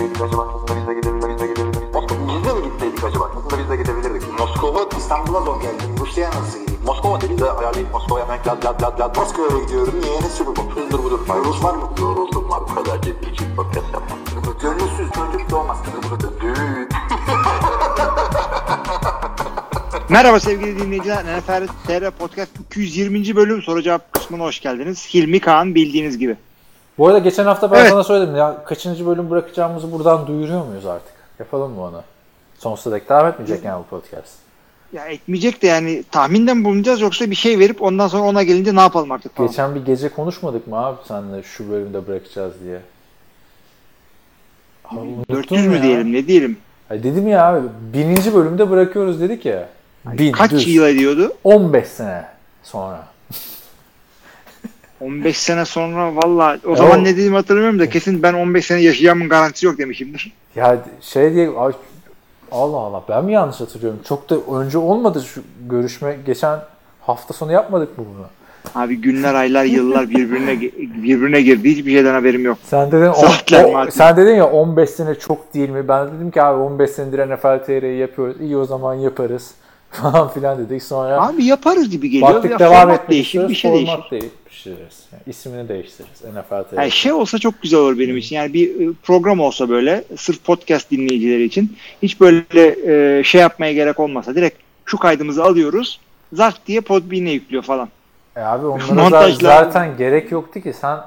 gitseydik acaba? Aslında biz de gidebilirdik. Biz de mi gitseydik acaba? Aslında biz de gidebilirdik. Moskova İstanbul'a zor geldim. Rusya'ya nasıl gideyim? Moskova dedi de ayarlayıp Moskova'ya hemen lad lad lad lad. Moskova'ya gidiyorum. Niye? Ne sürü bu? Hızdır budur. Rus var mı? Yoruldum var. Bu kadar ciddi için podcast yapmam. Gönülsüz çocuk doğmaz. Düğün. Merhaba sevgili dinleyiciler. NFL TR Podcast 220. bölüm soru cevap kısmına hoş geldiniz. Hilmi Kaan bildiğiniz gibi. Bu arada geçen hafta ben Evet. sana söyledim ya kaçıncı bölüm bırakacağımızı buradan duyuruyor muyuz artık? Yapalım mı onu? Sonsuza dek devam etmeyecek yani bu podcast. Ya etmeyecek de yani tahminde mi bulunacağız yoksa bir şey verip ondan sonra ona gelince ne yapalım artık falan. Geçen bir gece konuşmadık mı abi senle şu bölümde bırakacağız diye? Abi unuttun 400 mü ya? diyelim ne diyelim. Ay dedim ya abi bininci bölümde bırakıyoruz dedik ya. Bin, Kaç düz. yıl ediyordu? 15 sene sonra. 15 sene sonra valla o Ya zaman o- ne dediğimi hatırlamıyorum da kesin ben 15 sene yaşayacağımın garantisi yok demişimdir. Ya şey diye ay, Allah Allah ben mi yanlış hatırlıyorum? Çok da önce olmadı şu görüşme. Geçen hafta sonu yapmadık mı bunu? Abi günler, aylar, yıllar birbirine birbirine girdi. Hiçbir şeyden haberim yok. Sen dedin, on- Saatler o- madem. sen dedin ya 15 sene çok değil mi? Ben dedim ki abi 15 senedir NFL TR'yi yapıyoruz. İyi o zaman yaparız falan filan dedik. Sonra Abi yaparız gibi geliyor. baktık Ya devam etmek değişir, bir şey değişir. format değiştiririz. Yani ismini değiştiririz NFL. Yani şey olsa çok güzel olur benim için. Yani bir e, program olsa böyle sırf podcast dinleyicileri için hiç böyle e, şey yapmaya gerek olmasa direkt şu kaydımızı alıyoruz. Zart diye Podbean'e yüklüyor falan. E abi onlara zaten gerek yoktu ki sen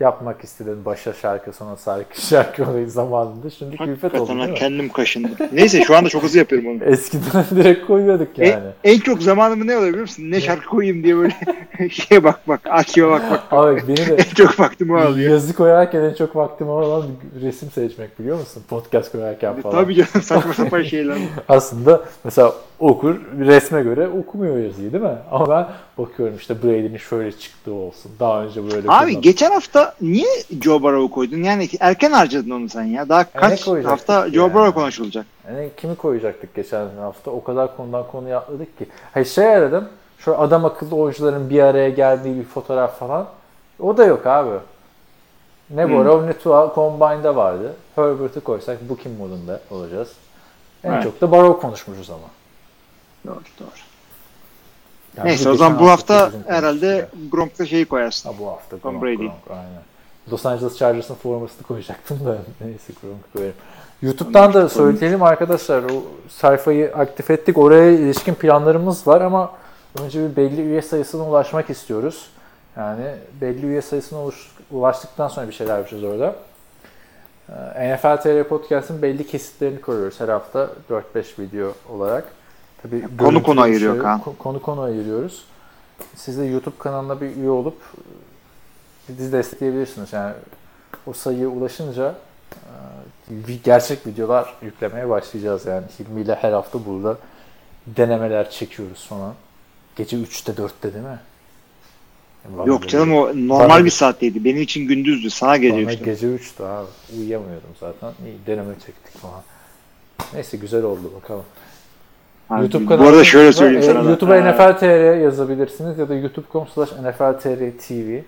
yapmak istedin başa şarkı sona şarkı şarkı olayı zamanında. Şimdi külfet oldu değil mi? kendim kaşındım. Neyse şu anda çok hızlı yapıyorum onu. Eskiden direkt koyuyorduk En- yani. En, çok zamanımı ne oluyor biliyor musun? Ne şarkı koyayım diye böyle şeye bak bak, arşive bak bak. Abi beni de En çok vaktimi o alıyor. yazı koyarken en çok vaktimi alan resim seçmek biliyor musun? Podcast koyarken falan. Tabii canım saçma sapan şeyler. Aslında mesela okur resme göre okumuyor yazıyı değil mi? Ama ben bakıyorum işte Brady'nin şöyle çıktığı olsun. Daha önce böyle Abi kullan- geçen hafta niye Joe Burrow'u koydun? Yani erken harcadın onu sen ya. Daha kaç koyacaktık hafta? Joe Burrow konuşulacak. Yani kimi koyacaktık geçen hafta? O kadar konudan konuya atladık ki. Hayır şey aradım. Şöyle adam akıllı oyuncuların bir araya geldiği bir fotoğraf falan. O da yok abi. Ne Hmm. Borov ne Tua Combine'da vardı. Herbert'ı koysak bu kim modunda olacağız. En Evet. çok da Borov konuşmuşuz ama. Doğru doğru. Yani Neyse o zaman bu hafta herhalde konuşmuşuz Gronk'ta şeyi koyarsın. ya. Ha, bu hafta Tom Brady. Gronk, aynen. Los Angeles Chargers'ın formasını koyacaktım da neyse Gronk koyarım. YouTube'dan da söyleyelim arkadaşlar. O sayfayı aktif ettik. Oraya ilişkin planlarımız var ama önce bir belli üye sayısına ulaşmak istiyoruz. Yani belli üye sayısına ulaştıktan sonra bir şeyler yapacağız orada. Ee, NFL TR Podcast'ın belli kesitlerini koyuyoruz her hafta 4-5 video olarak. Tabii konu konu bir ayırıyor yok. Kaan. Ko- Konu konu ayırıyoruz. Siz de YouTube kanalına bir üye olup e, bizi destekleyebilirsiniz. Yani o sayıya ulaşınca e, gerçek videolar yüklemeye başlayacağız yani. Hilmi ile her hafta burada denemeler çekiyoruz falan. Gece 3'te 4'te değil mi? Vallahi Yok canım o normal Bana- bir saatteydi. Benim için gündüzdü. Sana gece bana üçtü. gece 3'tü abi. Uyuyamıyordum zaten. İyi deneme çektik falan. Neyse güzel oldu bakalım. Abi, YouTube bu kanalı. arada şöyle söyleyeyim e, sana. da. YouTube'a Ee, NFL TR yazabilirsiniz ya da youtube.com slash NFL TR TV.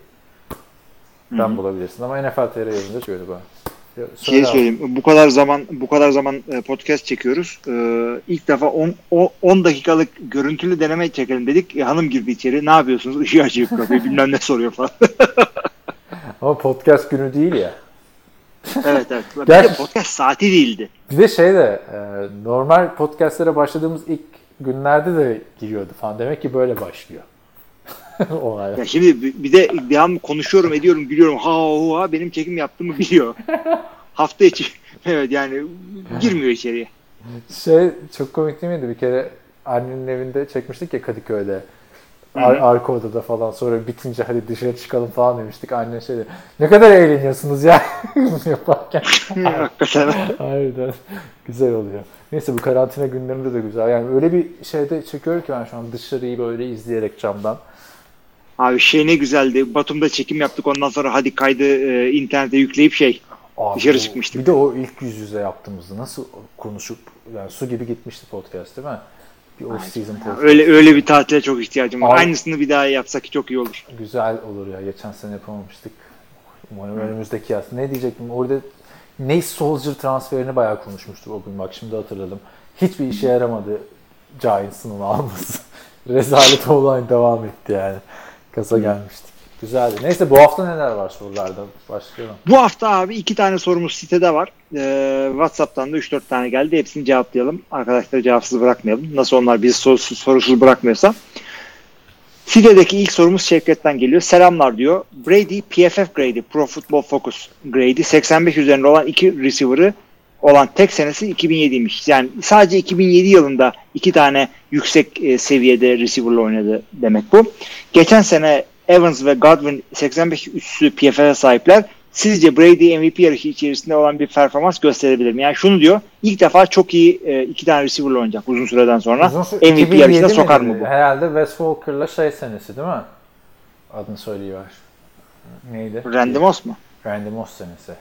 Ben bulabilirsin ama NFL TR yazınca şöyle. Ya, Şey söyleyeyim. Bu kadar zaman bu kadar zaman e, podcast çekiyoruz. Ee, ilk defa 10 o- 10 dakikalık görüntülü deneme çekelim dedik. E, hanım girdi içeri. Ne yapıyorsunuz? Işığı açıp kapıyı bilmem ne soruyor falan. Ama podcast günü değil ya. Evet evet. Bir Gerçi- de podcast saati değildi. Bir de şey de e, normal podcastlere başladığımız ilk günlerde de giriyordu falan. Demek ki böyle başlıyor. Olay. Ya şimdi bir bir de devam konuşuyorum, ediyorum, gülüyorum. Ha ha ha benim çekim yaptığımı biliyor. Hafta içi evet yani girmiyor içeriye. Şey çok komik değil miydi? Bir kere annenin evinde çekmiştik ya Kadıköy'de. Ar- arka odada falan sonra bitince hadi dışarı çıkalım falan demiştik. Anne şey dedi, ne kadar eğleniyorsunuz ya yaparken. Hakikaten. Harbiden güzel oluyor. Neyse bu karantina günlerinde de güzel. Yani öyle bir şeyde çekiyorum ki ben şu an dışarıyı böyle izleyerek camdan. Abi şey ne güzeldi. Batum'da çekim yaptık. Ondan sonra hadi kaydı e, internete yükleyip şey. Abi Dışarı çıkmıştık. Bir de o ilk yüz yüze yaptığımızda nasıl konuşup yani su gibi gitmişti podcast değil mi? Bir off season podcast. Öyle öyle bir tatile çok ihtiyacım var. Abi- Aynısını bir daha yapsak çok iyi olur. Güzel olur ya. Geçen sene yapamamıştık. Umarım önümüzdeki yaz. Ne diyecektim? Orada Nate Soldier transferini bayağı konuşmuştuk o gün. Bak şimdi hatırladım. Hiçbir işe yaramadı Giants'ın onu alması. Rezalet olan devam etti yani. Kasa gelmiştik. Güzeldi. Neyse bu hafta neler var sorularda? Başlayalım. Bu hafta abi iki tane sorumuz sitede var. Ee, WhatsApp'tan da 3-4 tane geldi. Hepsini cevaplayalım. Arkadaşları cevapsız bırakmayalım. Nasıl onlar bizi sorusuz, sorusuz bırakmıyorsa. Sitedeki ilk sorumuz Şevket'ten geliyor. Selamlar diyor. Brady PFF grade, Pro Football Focus grade 85 üzerinde olan iki receiver'ı olan tek senesi 2007'ymiş. Yani sadece 2007 yılında iki tane yüksek e, seviyede receiver'la oynadı demek bu. Geçen sene Evans ve Godwin 85 üstü PFF'e sahipler. Sizce Brady MVP yarışı içerisinde olan bir performans gösterebilir mi? Yani şunu diyor. İlk defa çok iyi e, iki tane receiver'la oynayacak uzun süreden sonra. Uzun MVP 2007 yarışına sokar mı bu? Herhalde Wes Walker'la şey senesi değil mi? Adını söyleyiver. Neydi? Randy Moss mu? Randy Moss senesi.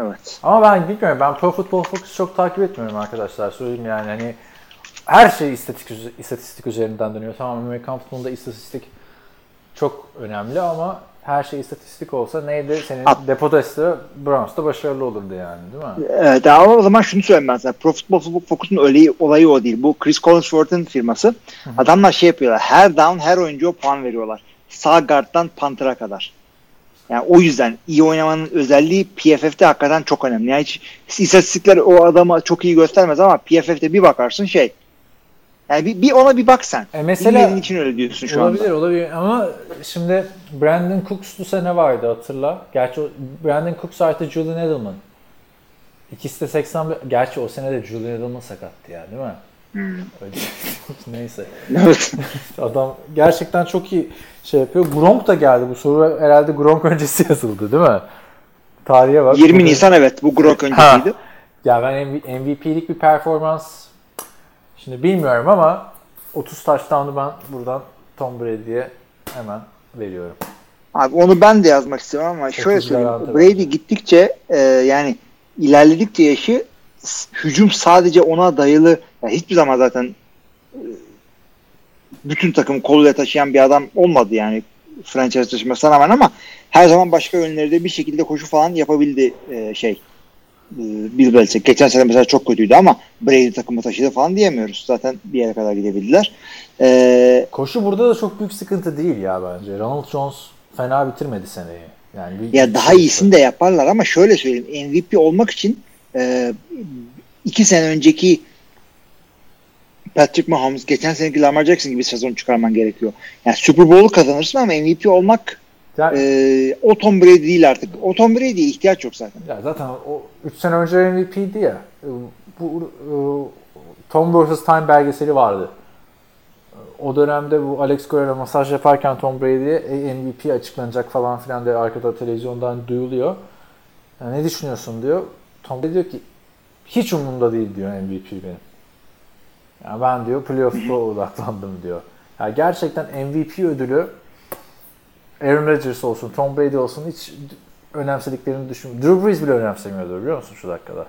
Evet. Ama ben bilmiyorum. Ben Pro Football Focus çok takip etmiyorum arkadaşlar. Söyleyeyim yani hani her şey istatistik, istatistik üzerinden dönüyor. Tamam Amerikan futbolunda istatistik çok önemli ama her şey istatistik olsa neydi? Senin At- Depodes'te Browns'ta başarılı olurdu yani değil mi? Evet, ama o zaman şunu söyleyeyim ben sana. Pro Football Focus'un öyle olayı o değil. Bu Chris Collinsworth'un firması. Adamlar şey yapıyorlar. Her down her oyuncuya puan veriyorlar. Sağ guard'dan Panther'a kadar. Yani o yüzden iyi oynamanın özelliği PFF'de hakikaten çok önemli. Yani hiç istatistikler o adama çok iyi göstermez ama PFF'de bir bakarsın şey. Yani bir, bir ona bir bak sen. E mesela- için öyle diyorsun şu olabilir anda. olabilir ama şimdi Brandon Cooks'lu sene vardı hatırla. Gerçi o, Brandon Cooks artı Julian Edelman. İkisi de 80 gerçi o sene de Julian Edelman sakattı ya değil mi? Öyle. Neyse. Evet. Adam gerçekten çok iyi şey yapıyor. Gronk da geldi. Bu soru herhalde Gronk öncesi yazıldı değil mi? Tarihe bak. 20 Bugün- Nisan evet bu Gronk öncesiydi. Ya ben MV- MVP'lik bir performans şimdi bilmiyorum ama 30 touchdown'u ben buradan Tom Brady'ye hemen veriyorum. Abi onu ben de yazmak istiyorum ama şöyle 30 söyleyeyim. Brady gittikçe e, yani ilerledikçe yaşı hücum sadece ona dayalı yani hiçbir zaman zaten e, bütün takım koluyla taşıyan bir adam olmadı yani franchise taşımasına rağmen ama her zaman başka yönlerde bir şekilde koşu falan yapabildi e, şey Bill Belichick. Geçen sene mesela çok kötüydü ama Brady takımı taşıdı falan diyemiyoruz. Zaten bir yere kadar gidebildiler. E, Koşu burada da çok büyük sıkıntı değil ya bence. Ronald Jones fena bitirmedi seneyi. Yani bir, Ya daha iyisini de yaparlar ama şöyle söyleyeyim MVP olmak için e, iki sene önceki Patrick Mahomes, geçen seneki Lamar Jackson gibi sezon çıkarman gerekiyor. Yani Super Bowl'u kazanırsın ama MVP olmak E, o Tom Brady değil artık. O Tom Brady'ye ihtiyaç yok zaten. Ya zaten o 3 sene önce MVP'di ya. Bu e, Tom vs. Time belgeseli vardı. O dönemde bu Alex Guerrero masaj yaparken Tom Brady'ye "E, MVP açıklanacak falan filan diye arkada televizyondan duyuluyor. "Ya ne düşünüyorsun diyor. Tom Brady diyor ki hiç umurumda değil diyor MVP benim. Yani ben diyor playoff'a odaklandım diyor. Yani gerçekten MVP ödülü Aaron Rodgers olsun, Tom Brady olsun hiç önemsediklerini düşünmüyorum. Drew Brees bile önemsemiyordu biliyor musun şu dakikada?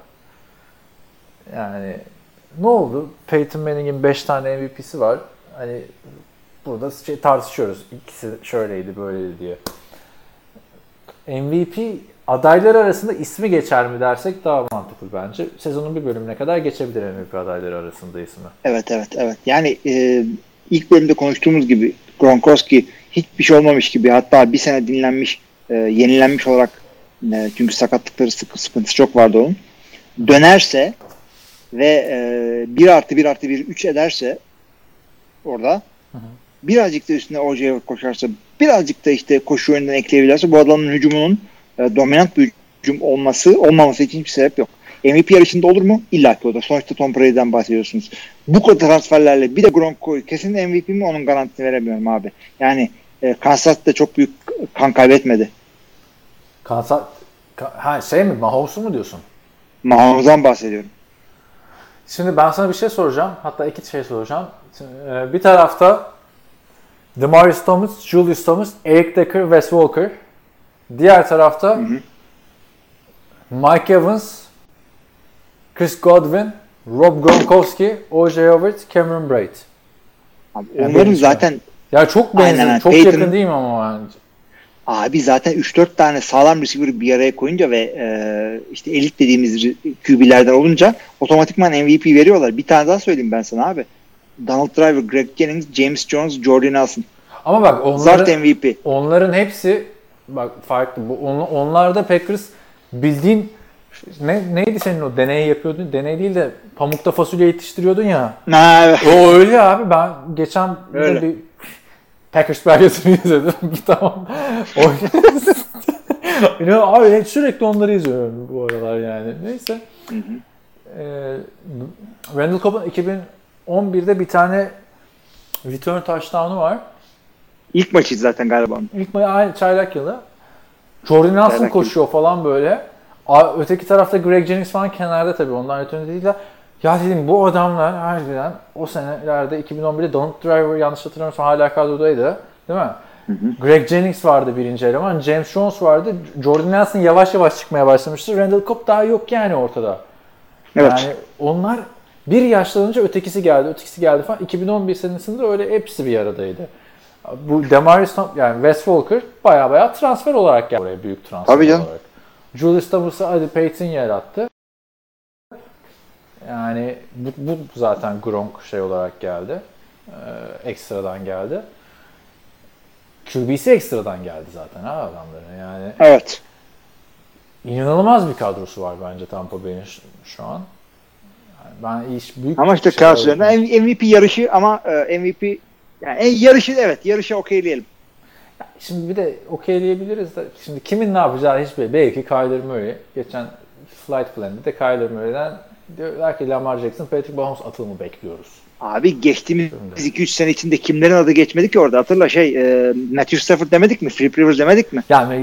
Yani ne oldu? Peyton Manning'in 5 tane MVP'si var. Hani burada şey tartışıyoruz. İkisi şöyleydi, böyleydi diye. MVP adaylar arasında ismi geçer mi dersek daha mantıklı bence. Sezonun bir bölümüne kadar geçebilir MVP adayları arasında ismi. Evet evet evet. Yani e, ilk bölümde konuştuğumuz gibi Gronkowski hiçbir şey olmamış gibi hatta bir sene dinlenmiş, e, yenilenmiş olarak e, çünkü sakatlıkları sıkı, sıkıntısı çok vardı onun. Dönerse ve e, 1 artı 1 artı 1 3 ederse orada birazcık da üstüne OJ'ye koşarsa birazcık da işte koşu oyundan ekleyebilirse bu adamın hücumunun e, dominant bir hücum olması olmaması için hiçbir sebep yok. MVP yarışında olur mu? İlla ki olur. Sonuçta Tom Brady'den bahsediyorsunuz. Bu kadar transferlerle bir de Gronk'u kesin MVP mi onun garantisini veremiyorum abi. Yani e, Kansas da çok büyük kan kaybetmedi. Kansas Ka- ha şey mi Mahomes'u mu diyorsun? Mahomes'dan bahsediyorum. Şimdi ben sana bir şey soracağım. Hatta iki şey soracağım. Şimdi, e, Bir tarafta Demarius Thomas, Julius Thomas, Eric Decker, Wes Walker. Diğer tarafta Mike Evans, Chris Godwin, Rob Gronkowski, O.J. Howard, Cameron Braid. Abi, onların benim zaten Ya çok aynen. çok Peyton- yakın değil mi ama bence? Abi zaten 3-4 tane sağlam receiver bir araya koyunca ve e, işte elit dediğimiz QB'lerden olunca otomatikman MVP veriyorlar. Bir tane daha söyleyeyim ben sana abi. Donald Driver, Greg Jennings, James Jones, Jordan Nelson. Ama bak onların, Zart MVP. onların hepsi bak farklı. Bu, on, onlarda Packers bildiğin ne, neydi senin o deneyi yapıyordun? Deney değil de pamukta fasulye yetiştiriyordun ya. Ha, evet. O öyle abi. Ben geçen Öyle. bir Packers belgeselini izledim. tamam. O... İnan- abi sürekli onları izliyorum bu aralar yani. Neyse. Ee, Randall Cobb'un 2011'de bir tane return touchdown'u var. İlk maçıydı zaten galiba. İlk maçı aynı çaylak yılı. Jordan Nelson koşuyor falan böyle. Öteki tarafta Greg Jennings falan kenarda tabii ondan ötürü değiller. Ya dedim bu adamlar harbiden o senelerde 2011'de Donald Driver yanlış hatırlamıyorsam hala kadrodaydı. Değil mi? Greg Jennings vardı birinci eleman. James Jones vardı. Jordan Nelson yavaş yavaş çıkmaya başlamıştı. Randall Cobb daha yok yani ortada. Evet. Yani onlar bir yaşlanınca ötekisi geldi, ötekisi geldi falan. 2011 senesinde öyle hepsi bir aradaydı. Bu Demarius yani Wes Walker baya baya transfer olarak geldi oraya büyük transfer Tabii canım. olarak. Julius Thomas'ı hadi Peyton yarattı. Yani bu, bu zaten Gronk şey olarak geldi. Ee, ekstradan geldi. QB'si ekstradan geldi zaten ha adamların yani. Evet. İnanılmaz bir kadrosu var bence Tampa Bay'in şu, an. Yani ben iş büyük Ama işte şey üzerinde MVP yarışı ama e, MVP yani en yarışı evet yarışı okeyleyelim. Şimdi bir de okeyleyebiliriz de şimdi kimin ne yapacağı hiç belli. Belki Kyler Murray geçen Flight Plan'de de Kyler Murray'den diyorlar ki Lamar Jackson, Patrick Mahomes atılımı bekliyoruz. Abi geçtiğimiz 2-3 sene içinde kimlerin adı geçmedi ki orada hatırla şey e, Matthew Stafford demedik mi? Philip Rivers demedik mi? Yani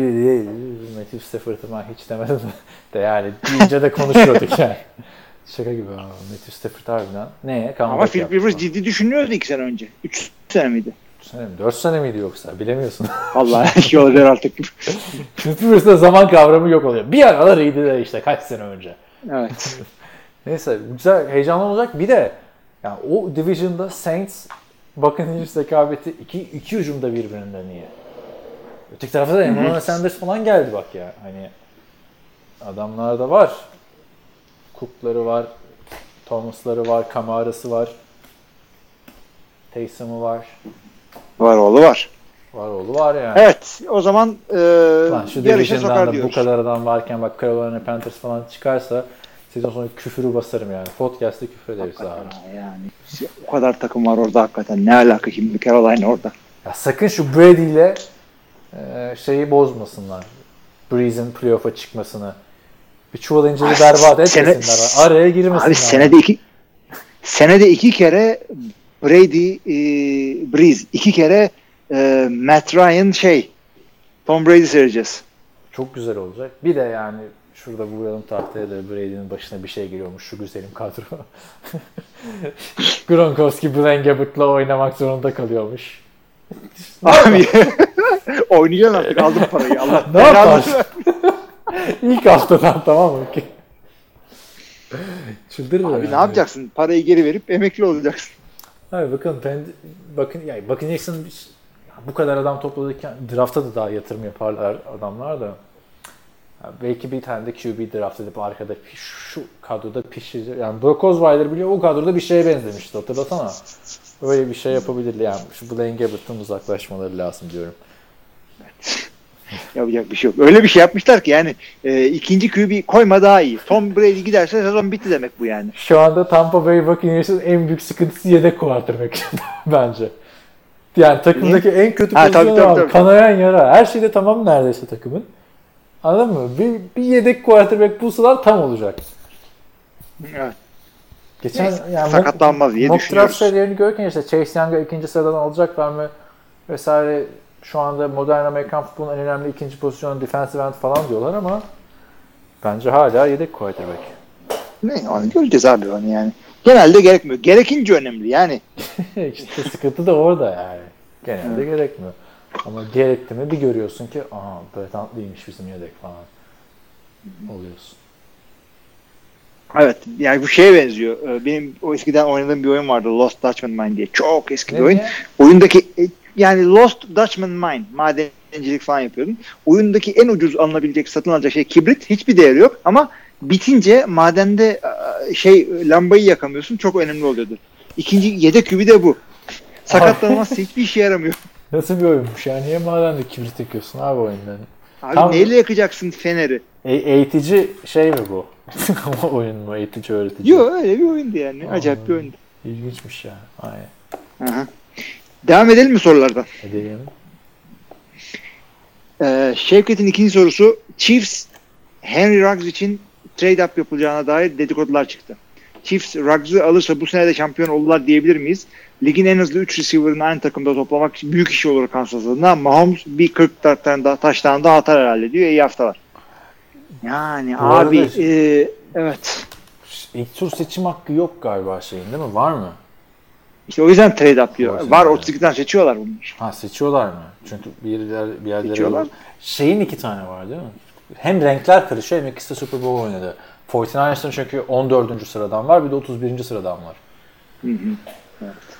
Matthew Stafford'ı ben hiç demedim de yani deyince de konuşuyorduk yani. Şaka gibi abi. Matthew Stafford harbiden. Ne? Ama Philip Rivers ciddi düşünüyordu 2 sene önce. 3 sene miydi? 3 sene mi? 4 sene miydi yoksa? Bilemiyorsun. Vallahi şey olabilir artık. Philip Rivers'da zaman kavramı yok oluyor. Bir aralar iyiydi de işte kaç sene önce. Evet. Neyse güzel heyecanlı olacak. Bir de yani o division'da Saints Buccaneers rekabeti iki, iki ucumda birbirinden iyi. Öteki tarafta da Emmanuel Sanders falan geldi bak ya. Hani adamlar da var. Cook'ları var. Thomas'ları var. Kamara'sı var. Taysom'u var. Var oğlu var. Var oğlu var yani. Evet o zaman e, Lan şu yarışa sokar da bu diyoruz. kadar adam varken bak Carolina Panthers falan çıkarsa sezon sonu küfürü basarım yani. Podcast'te küfür ederiz abi. Yani o kadar takım var orada hakikaten. Ne alaka şimdi Carolina orada. Ya sakın şu Brady ile e, şeyi bozmasınlar. Breeze'in playoff'a çıkmasını. Bir çuval Abi, berbat sene- etmesinler. Araya girmesinler. Abi senede iki senede iki kere Brady e, Breeze iki kere e, Matt Ryan şey Tom Brady seyredeceğiz. Çok güzel olacak. Bir de yani şurada vuralım tahtaya da Brady'nin başına bir şey geliyormuş şu güzelim kadro. Gronkowski Blaine Gabbert'la oynamak zorunda kalıyormuş. Abi oynayacaksın artık aldım parayı. Allah Ne yaparsın? İlk haftadan tamam mı? Çıldırır Abi yani. ne yapacaksın? Parayı geri verip emekli olacaksın. Abi bakın ben bakın yani bakın Jackson bu kadar adam topladıkken drafta da daha yatırım yaparlar adamlar da. Ya belki bir tane de QB draft edip arkada şu kadroda pişirecek. Yani Brock Osweiler biliyor o kadroda bir şeye benzemişti hatırlasana. Öyle bir şey yapabilirdi yani. Şu Blaine Gabbert'tan uzaklaşmaları lazım diyorum. Yapacak bir şey yok. Öyle bir şey yapmışlar ki yani e, ikinci QB koyma daha iyi. Tom Brady giderse sezon bitti demek bu yani. Şu anda Tampa Bay Buccaneers'ın en büyük sıkıntısı yedek quarterback bence. Yani takımdaki en kötü pozisyon. Kanayan yara. Her şeyde tamam neredeyse takımın. Anladın mı? Bir, bir yedek quarterback bulsalar tam olacak. Evet. Geçen Neyse, yani sakatlanmaz diye mock düşünüyoruz. serilerini görürken işte Chase Young'ı ikinci sıradan alacaklar mı vesaire şu anda modern Amerikan futbolunun en önemli ikinci pozisyonu defensive end falan diyorlar ama bence hala yedek quarterback. Ne onu göreceğiz abi onu yani. Genelde gerekmiyor. Gerekince önemli yani. işte sıkıntı da orada yani. Genelde gerekmiyor. Ama gerekti mi bir görüyorsun ki aha Brett Huntley'miş bizim yedek falan oluyorsun. Evet yani bu şeye benziyor. Ee, Benim o eskiden oynadığım bir oyun vardı Lost Dutchman Mine diye. Çok eski bir Ne oyun. diye? Oyundaki e, yani Lost Dutchman Mine madencilik falan yapıyordun. Oyundaki en ucuz alınabilecek, satın alacak şey kibrit. Hiçbir değeri yok ama bitince madende şey lambayı yakamıyorsun. Çok önemli oluyordu. İkinci yedek kübü de bu. Sakatlanmazsa hiçbir işe yaramıyor. Nasıl bir oyunmuş ya? Niye madende kibrit yakıyorsun abi oyunda? Abi Tam- neyle yakacaksın feneri? E, eğitici şey mi bu? oyun mu? Eğitici öğretici. Yok öyle bir oyundu yani. Acayip bir oyundu. İlginçmiş ya. Aynen. Aha. Devam edelim mi sorulardan? Edelim. Ee, Şevket'in ikinci sorusu Chiefs Henry Ruggs için trade up yapılacağına dair dedikodular çıktı. Chiefs Ruggs'ı alırsa bu sene de şampiyon olurlar diyebilir miyiz? Ligin en hızlı 3 receiver'ını aynı takımda toplamak büyük iş olur Kansas adına. Mahomes bir 40 taştan da, taştan da atar herhalde diyor. İyi haftalar. Yani Bu abi e, evet. İlk tur seçim hakkı yok galiba şeyin değil mi? Var mı? İşte o yüzden trade up diyor. Var söylüyorsun. 32'den seçiyorlar bunu. Ha seçiyorlar mı? Çünkü bir yerler bir yerlere Seçiyorlar. Şeyin iki tane var değil mi? Hem renkler karışıyor hem ikisi de Super Bowl oynadı. 49ers'ın çünkü 14. sıradan var bir de 31. sıradan var. Ben de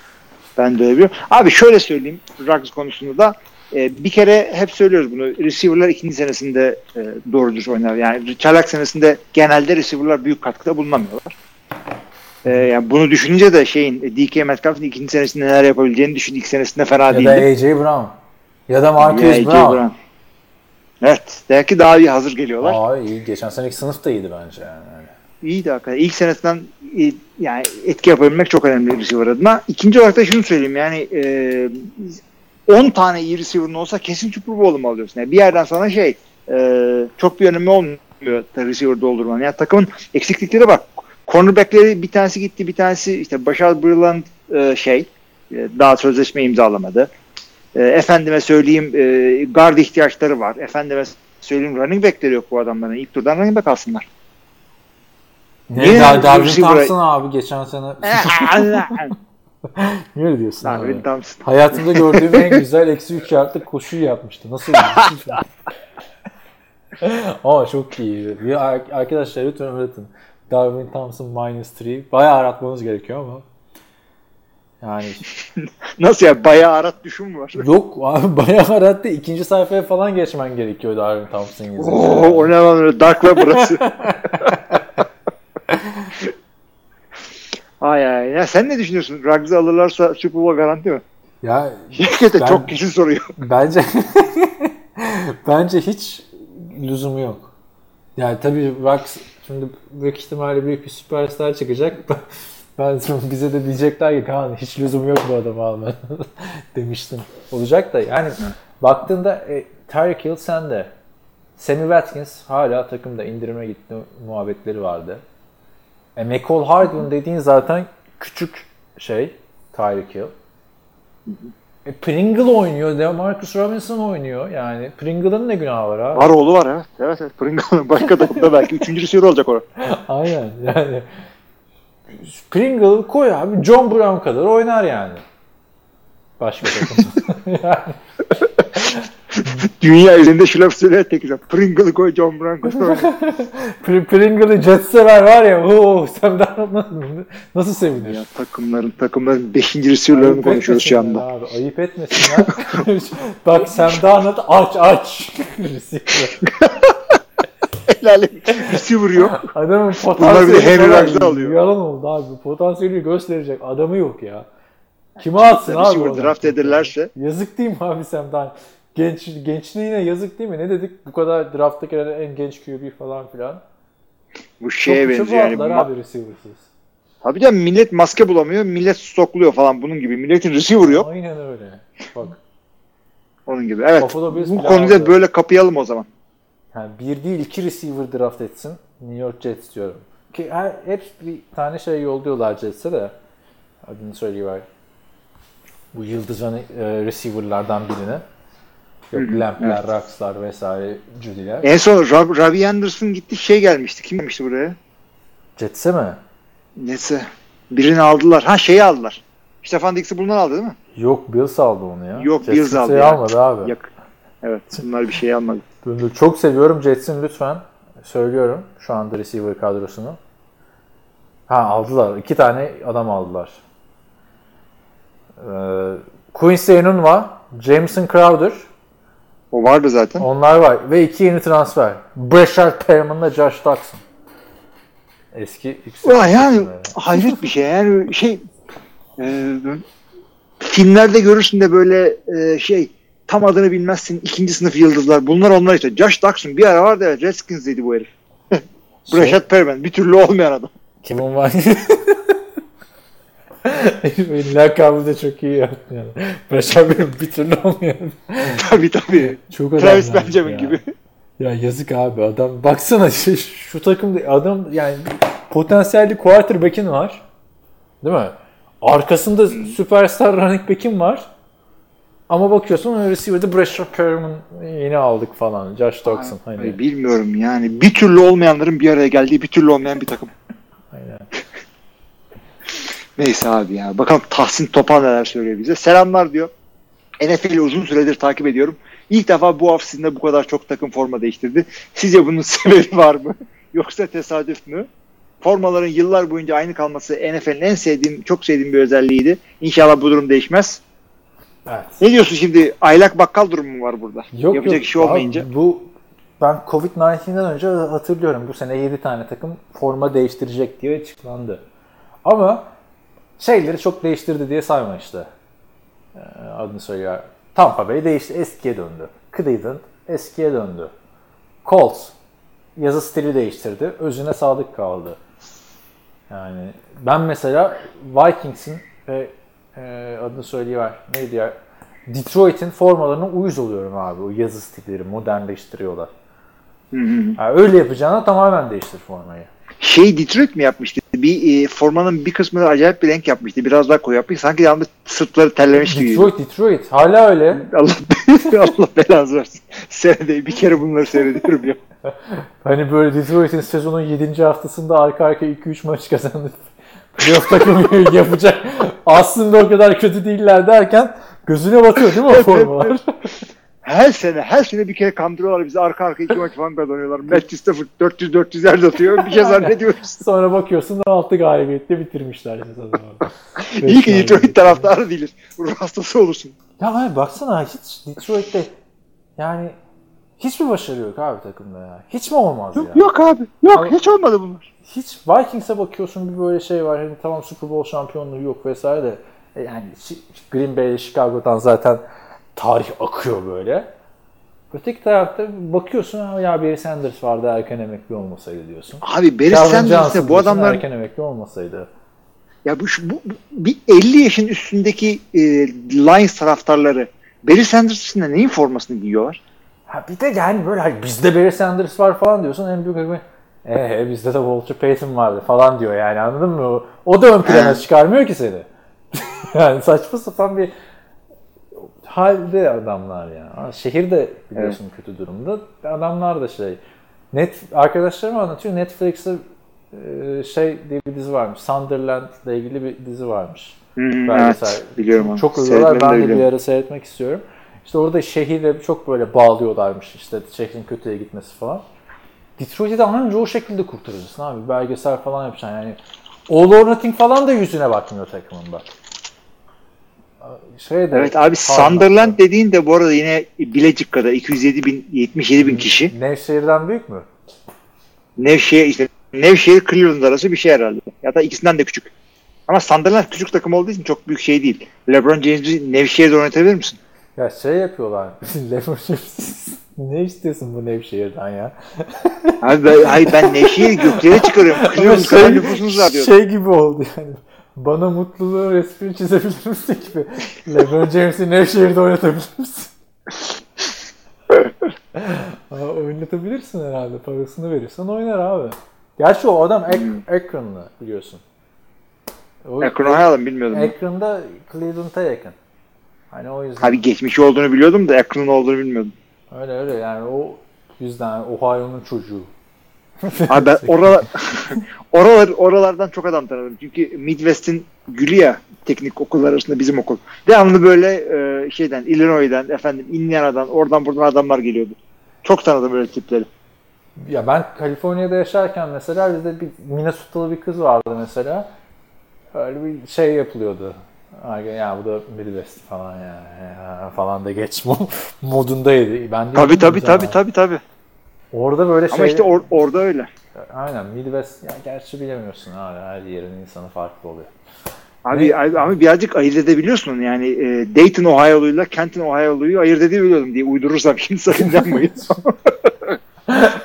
öyle biliyorum. Abi şöyle söyleyeyim Ruggs konusunda da e, bir kere hep söylüyoruz bunu. Receiver'lar ikinci senesinde e, doğru düz oynar. Yani çaylak senesinde genelde receiver'lar büyük katkıda bulunamıyorlar. E, yani bunu düşününce de şeyin e, DK Metcalf'ın ikinci senesinde neler yapabileceğini düşün. İlk senesinde fena Ya da değildi. AJ Brown. Ya da Marcus Ya, Brown. Brown. Evet. Belki daha iyi hazır geliyorlar. Aa iyi. Geçen seneki sınıf da iyiydi bence yani. İyiydi hakikaten. İlk senesinden e, yani etki yapabilmek çok önemli receiver adına. İkinci olarak da şunu söyleyeyim yani e, 10 tane iyi receiver'ın olsa kesin Super Bowl'u mu alıyorsun? Yani bir yerden sonra şey e, çok bir önemi olmuyor da receiver doldurmanın. Yani takımın eksiklikleri bak. Cornerback'leri bir tanesi gitti bir tanesi işte Başar Brilland e, şey e, daha sözleşme imzalamadı. E, efendime söyleyeyim e, guard ihtiyaçları var. Efendime söyleyeyim running back'leri yok bu adamların. İlk turdan running back alsınlar. Ne Niye Dar Darwin Thompson abi geçen sene Niye öyle diyorsun abi? Darwin Thompson. Hayatımda gördüğüm en güzel eksi 3 yardlık koşuyu yapmıştı. Nasıl Ama çok iyi. Arkadaşlar lütfen öğretin. Darwin Thompson minus 3. Bayağı aratmanız gerekiyor ama. Yani Nasıl ya? Bayağı arat düşün mü var? yok abi bayağı arattı. İkinci sayfaya falan geçmen gerekiyor Darwin Thompson yazınca. Oo, o ne lan öyle Dark Web burası. Ay ay. Ya sen ne düşünüyorsun? Ruggs'ı alırlarsa Super Bowl garanti mi? Ya Ben- çok kişi soruyor. Bence bence hiç lüzumu yok. Yani tabii Rux şimdi büyük ihtimalle büyük bir süperstar çıkacak. Ben bize de diyecekler ki Kaan hiç lüzum yok bu adamı alma demiştin. Olacak da yani baktığında e, Tyreek Hill sende. Sammy Watkins hala takımda indirime gitti muhabbetleri vardı. E, McCall Hardman dediğin zaten küçük şey Tyreek Hill. E, Pringle oynuyor. Demarcus Robinson oynuyor. Yani Pringle'ın ne günahı var abi? Var oğlu var evet. Evet evet. Pringle'ın başka takımda belki. Üçüncü receiver olacak o. Aynen yani. Pringle koy abi. John Brown kadar oynar yani. Başka takım. yani, Dünya üzerinde şu laf söyler tek insan. Pringle'ı koy John. Pr- Pringle'ı Jets sever var ya. Oo, sen daha nasıl sevinir? ya takımların takımların 5. receiver'larını konuşuyoruz şu anda. Abi, ayıp etmesinler. Bak Sam Darnold aç aç. Receiver. Helalim. Receiver yok. Adamın Bunlar bir potansiyeli de Henry Ruggs'ı alıyor. Yalan oldu abi. Potansiyeli gösterecek adamı yok ya. Kime atsın abi? Receiver draft ederlerse Yazık değil mi abi Sam'dan? Genç, gençliğine yazık değil mi? Ne dedik? Bu kadar draftta gelen en genç QB falan filan. bu şeye Çok benziyor yani. abi receiver'sız. Tabii de millet maske bulamıyor. Millet stokluyor falan bunun gibi. Milletin receiver yok. Aynen öyle. Bak Onun gibi. Evet. Bu bile konuyu da aldı. böyle kapayalım o zaman. yani bir değil iki receiver draft etsin. New York Jets diyorum. Ki her, hep bir tane şey yolluyorlar Jets'e de. Adını söyleyiver. Bu yıldız hani, e, receiver'lardan birine. Yok Lamp'ler, Rux'lar vesaire Judy'ler. En son Rob, Ravi Anderson gitti şey gelmişti. Kim gelmişti buraya? Jets'e mi? Neyse. Birini aldılar. Ha şeyi aldılar. Stefan Dix'i bundan aldı değil mi? Yok Bills aldı onu ya. Yok, Jets Bills aldı ya. almadı abi. Yak. Evet. Bunlar bir şey almadı. Çok seviyorum Jets'in lütfen. Söylüyorum şu anda receiver kadrosunu. Ha aldılar. İki tane adam aldılar. Ee, Quincy Enunwa, Jameson Crowder, O vardı zaten. Onlar var. Ve iki yeni transfer. Breshard Perriman'la Josh Doxson. Eski yüksek. Ulan yani hayret bir şey. Yani şey e, filmlerde görürsün de böyle e, şey tam adını bilmezsin. ikinci sınıf yıldızlar. Bunlar onlar işte. Josh Doxson bir ara vardı ya Redskins'deydi bu herif. Şey- Brashad Perriman. Bir türlü olmayan adam. Kimin var? Lakabı da çok iyi yaptı yani. Benim bir türlü olmuyor. tabii tabii. Çok Travis Benjamin gibi. Ya yazık abi adam. Baksana şu, şu takımda adam yani potansiyelli quarterback'in var. Değil mi? Arkasında süperstar running back'in var. Ama bakıyorsun receiver'da Brashard Perriman yeni aldık falan. Josh Doxson. Hani. Bilmiyorum yani. Bir türlü olmayanların bir araya geldiği bir türlü olmayan bir takım. Aynen. Neyse abi ya. Bakalım Tahsin Topan neler söylüyor bize. Selamlar diyor. NFL'i uzun süredir takip ediyorum. İlk defa bu offseason'da bu kadar çok takım forma değiştirdi. Sizce bunun sebebi var mı? Yoksa tesadüf mü? Formaların yıllar boyunca aynı kalması NFL'in en sevdiğim, çok sevdiğim bir özelliğiydi. İnşallah bu durum değişmez. Evet. Ne diyorsun şimdi? Aylak bakkal durumu mu var burada? Yok Yapacak yok. işi olmayınca. Abi bu ben Covid-19'den önce hatırlıyorum. Bu sene 7 tane takım forma değiştirecek diye açıklandı. Ama şeyleri çok değiştirdi diye sayma işte. Ee, adını söylüyor. Tampa Bay değişti. Eskiye döndü. Cleveland eskiye döndü. Colts yazı stili değiştirdi. Özüne sadık kaldı. Yani ben mesela Vikings'in ve e, adını söyleyiver. Neydi ya? Detroit'in formalarına uyuz oluyorum abi. O yazı stilleri modernleştiriyorlar. Hı hı. Yani öyle yapacağına tamamen değiştir formayı. Şey Detroit mi yapmıştı? Bir e, formanın bir kısmını acayip bir renk yapmıştı. Biraz daha koyu yapmış. Sanki yanında sırtları terlemiş gibi. Detroit, Detroit. Hala öyle. Allah Allah belanı versin. Senede bir kere bunları seyrediyorum ya. Hani böyle Detroit'in sezonun 7. haftasında arka arka 2-3 maç kazandı. Playoff takımı yapacak. Aslında o kadar kötü değiller derken gözüne batıyor değil mi o formalar? Her sene, her sene bir kere kandırıyorlar bizi. Arka arka iki maç falan kazanıyorlar. Matthew Stafford 400-400 yard atıyor. Bir şey zannediyoruz. Sonra bakıyorsun 6 galibiyetle bitirmişler sezonu. İyi ki Detroit taraftarı değiliz. Ruh hastası olursun. Ya abi baksana hiç Detroit'te yani hiçbir başarı yok abi takımda ya. Hiç mi olmaz Yok, ya? yok abi. Yok Abi- hiç olmadı bunlar. Hiç Vikings'e bakıyorsun bir böyle şey var. Hani tamam Super Bowl şampiyonluğu yok vesaire de e, yani Green Bay, Chicago'dan zaten tarih akıyor böyle. Öteki tarafta bakıyorsun "Ha ya Barry Sanders vardı erken emekli olmasaydı diyorsun. Abi Barry Calvin Sanders Johnson ise bu adamlar erken emekli olmasaydı. ya bu, şu- bu, bu- bir 50 yaşın üstündeki e, Lions taraftarları Barry Sanders için de neyin formasını giyiyorlar? Ha bir de yani böyle hani bizde Barry Sanders var falan diyorsun en büyük akımı ee bizde de Walter Payton vardı falan diyor yani anladın mı? O, o da ön plana çıkarmıyor ki seni. yani saçma sapan bir halde adamlar ya. Ha, Şehir de biliyorsun kötü durumda. Adamlar da şey. Net arkadaşlarım anlatıyor. Netflix'te e, şey diye bir dizi varmış. Sunderland'la ilgili bir dizi varmış. Belgesel. evet, biliyorum onu. Çok övüyorlar. Ben de bir biliyorum. ara seyretmek istiyorum. İşte orada şehirle çok böyle bağlıyorlarmış işte şehrin kötüye gitmesi falan. Detroit'i de anca o şekilde kurtarırsın abi. Belgesel falan yapacaksın yani. All or Nothing falan da yüzüne bakmıyor takımın bak. Şey de, Evet abi Sunderland dediğin de bu arada yine Bilecik kadar 207 bin 77 bin kişi. Nevşehir'den büyük mü? Nevşehir işte Nevşehir Cleveland arası bir şey herhalde. Ya da ikisinden de küçük. Ama Sunderland küçük takım olduğu için çok büyük şey değil. LeBron James'i Nevşehir'de oynatabilir misin? Ya şey yapıyorlar. LeBron James ne istiyorsun bu Nevşehir'den ya? Abi ben, hayır ben Nevşehir'i göklere çıkarıyorum. Cleveland kadar nüfusumuz var diyorum. şey gibi oldu yani. Bana mutluluğu resmini çizebilir misin gibi. LeBron James'i Nevşehir'de oynatabilir misin? Aa, oynatabilirsin herhalde. Parasını verirsen oynar abi. Gerçi o adam ek, Akron'la biliyorsun. O, Akron oynayalım bilmiyordum. Akron'da Cleveland'a yakın. Hani o yüzden. Abi geçmişi olduğunu biliyordum da Akron'un olduğunu bilmiyordum. Öyle öyle yani o yüzden Ohio'nun çocuğu. Abi ben oralar, oralar, oralardan çok adam tanıdım. Çünkü Midwest'in gülü ya teknik okullar arasında bizim okul. Devamlı böyle e, şeyden Illinois'dan efendim Indiana'dan oradan buradan adamlar geliyordu. Çok tanıdım böyle tipleri. Ya ben Kaliforniya'da yaşarken mesela bizde bir Minnesota'lı bir kız vardı mesela. Öyle bir şey yapılıyordu. Ya bu da Midwest falan ya, ya falan da geç modundaydı. Ben tabii tabii tabii tabii tabii. Orada böyle şey... Ama işte or- orada öyle. Aynen Midwest yani gerçi bilemiyorsun abi her yerin insanı farklı oluyor. Abi, ne? abi, abi birazcık ayırt edebiliyorsun yani e, Dayton Ohio'luyla Kenton Ohio'luyu ayırt edebiliyorum diye uydurursam şimdi sakıncanmayın.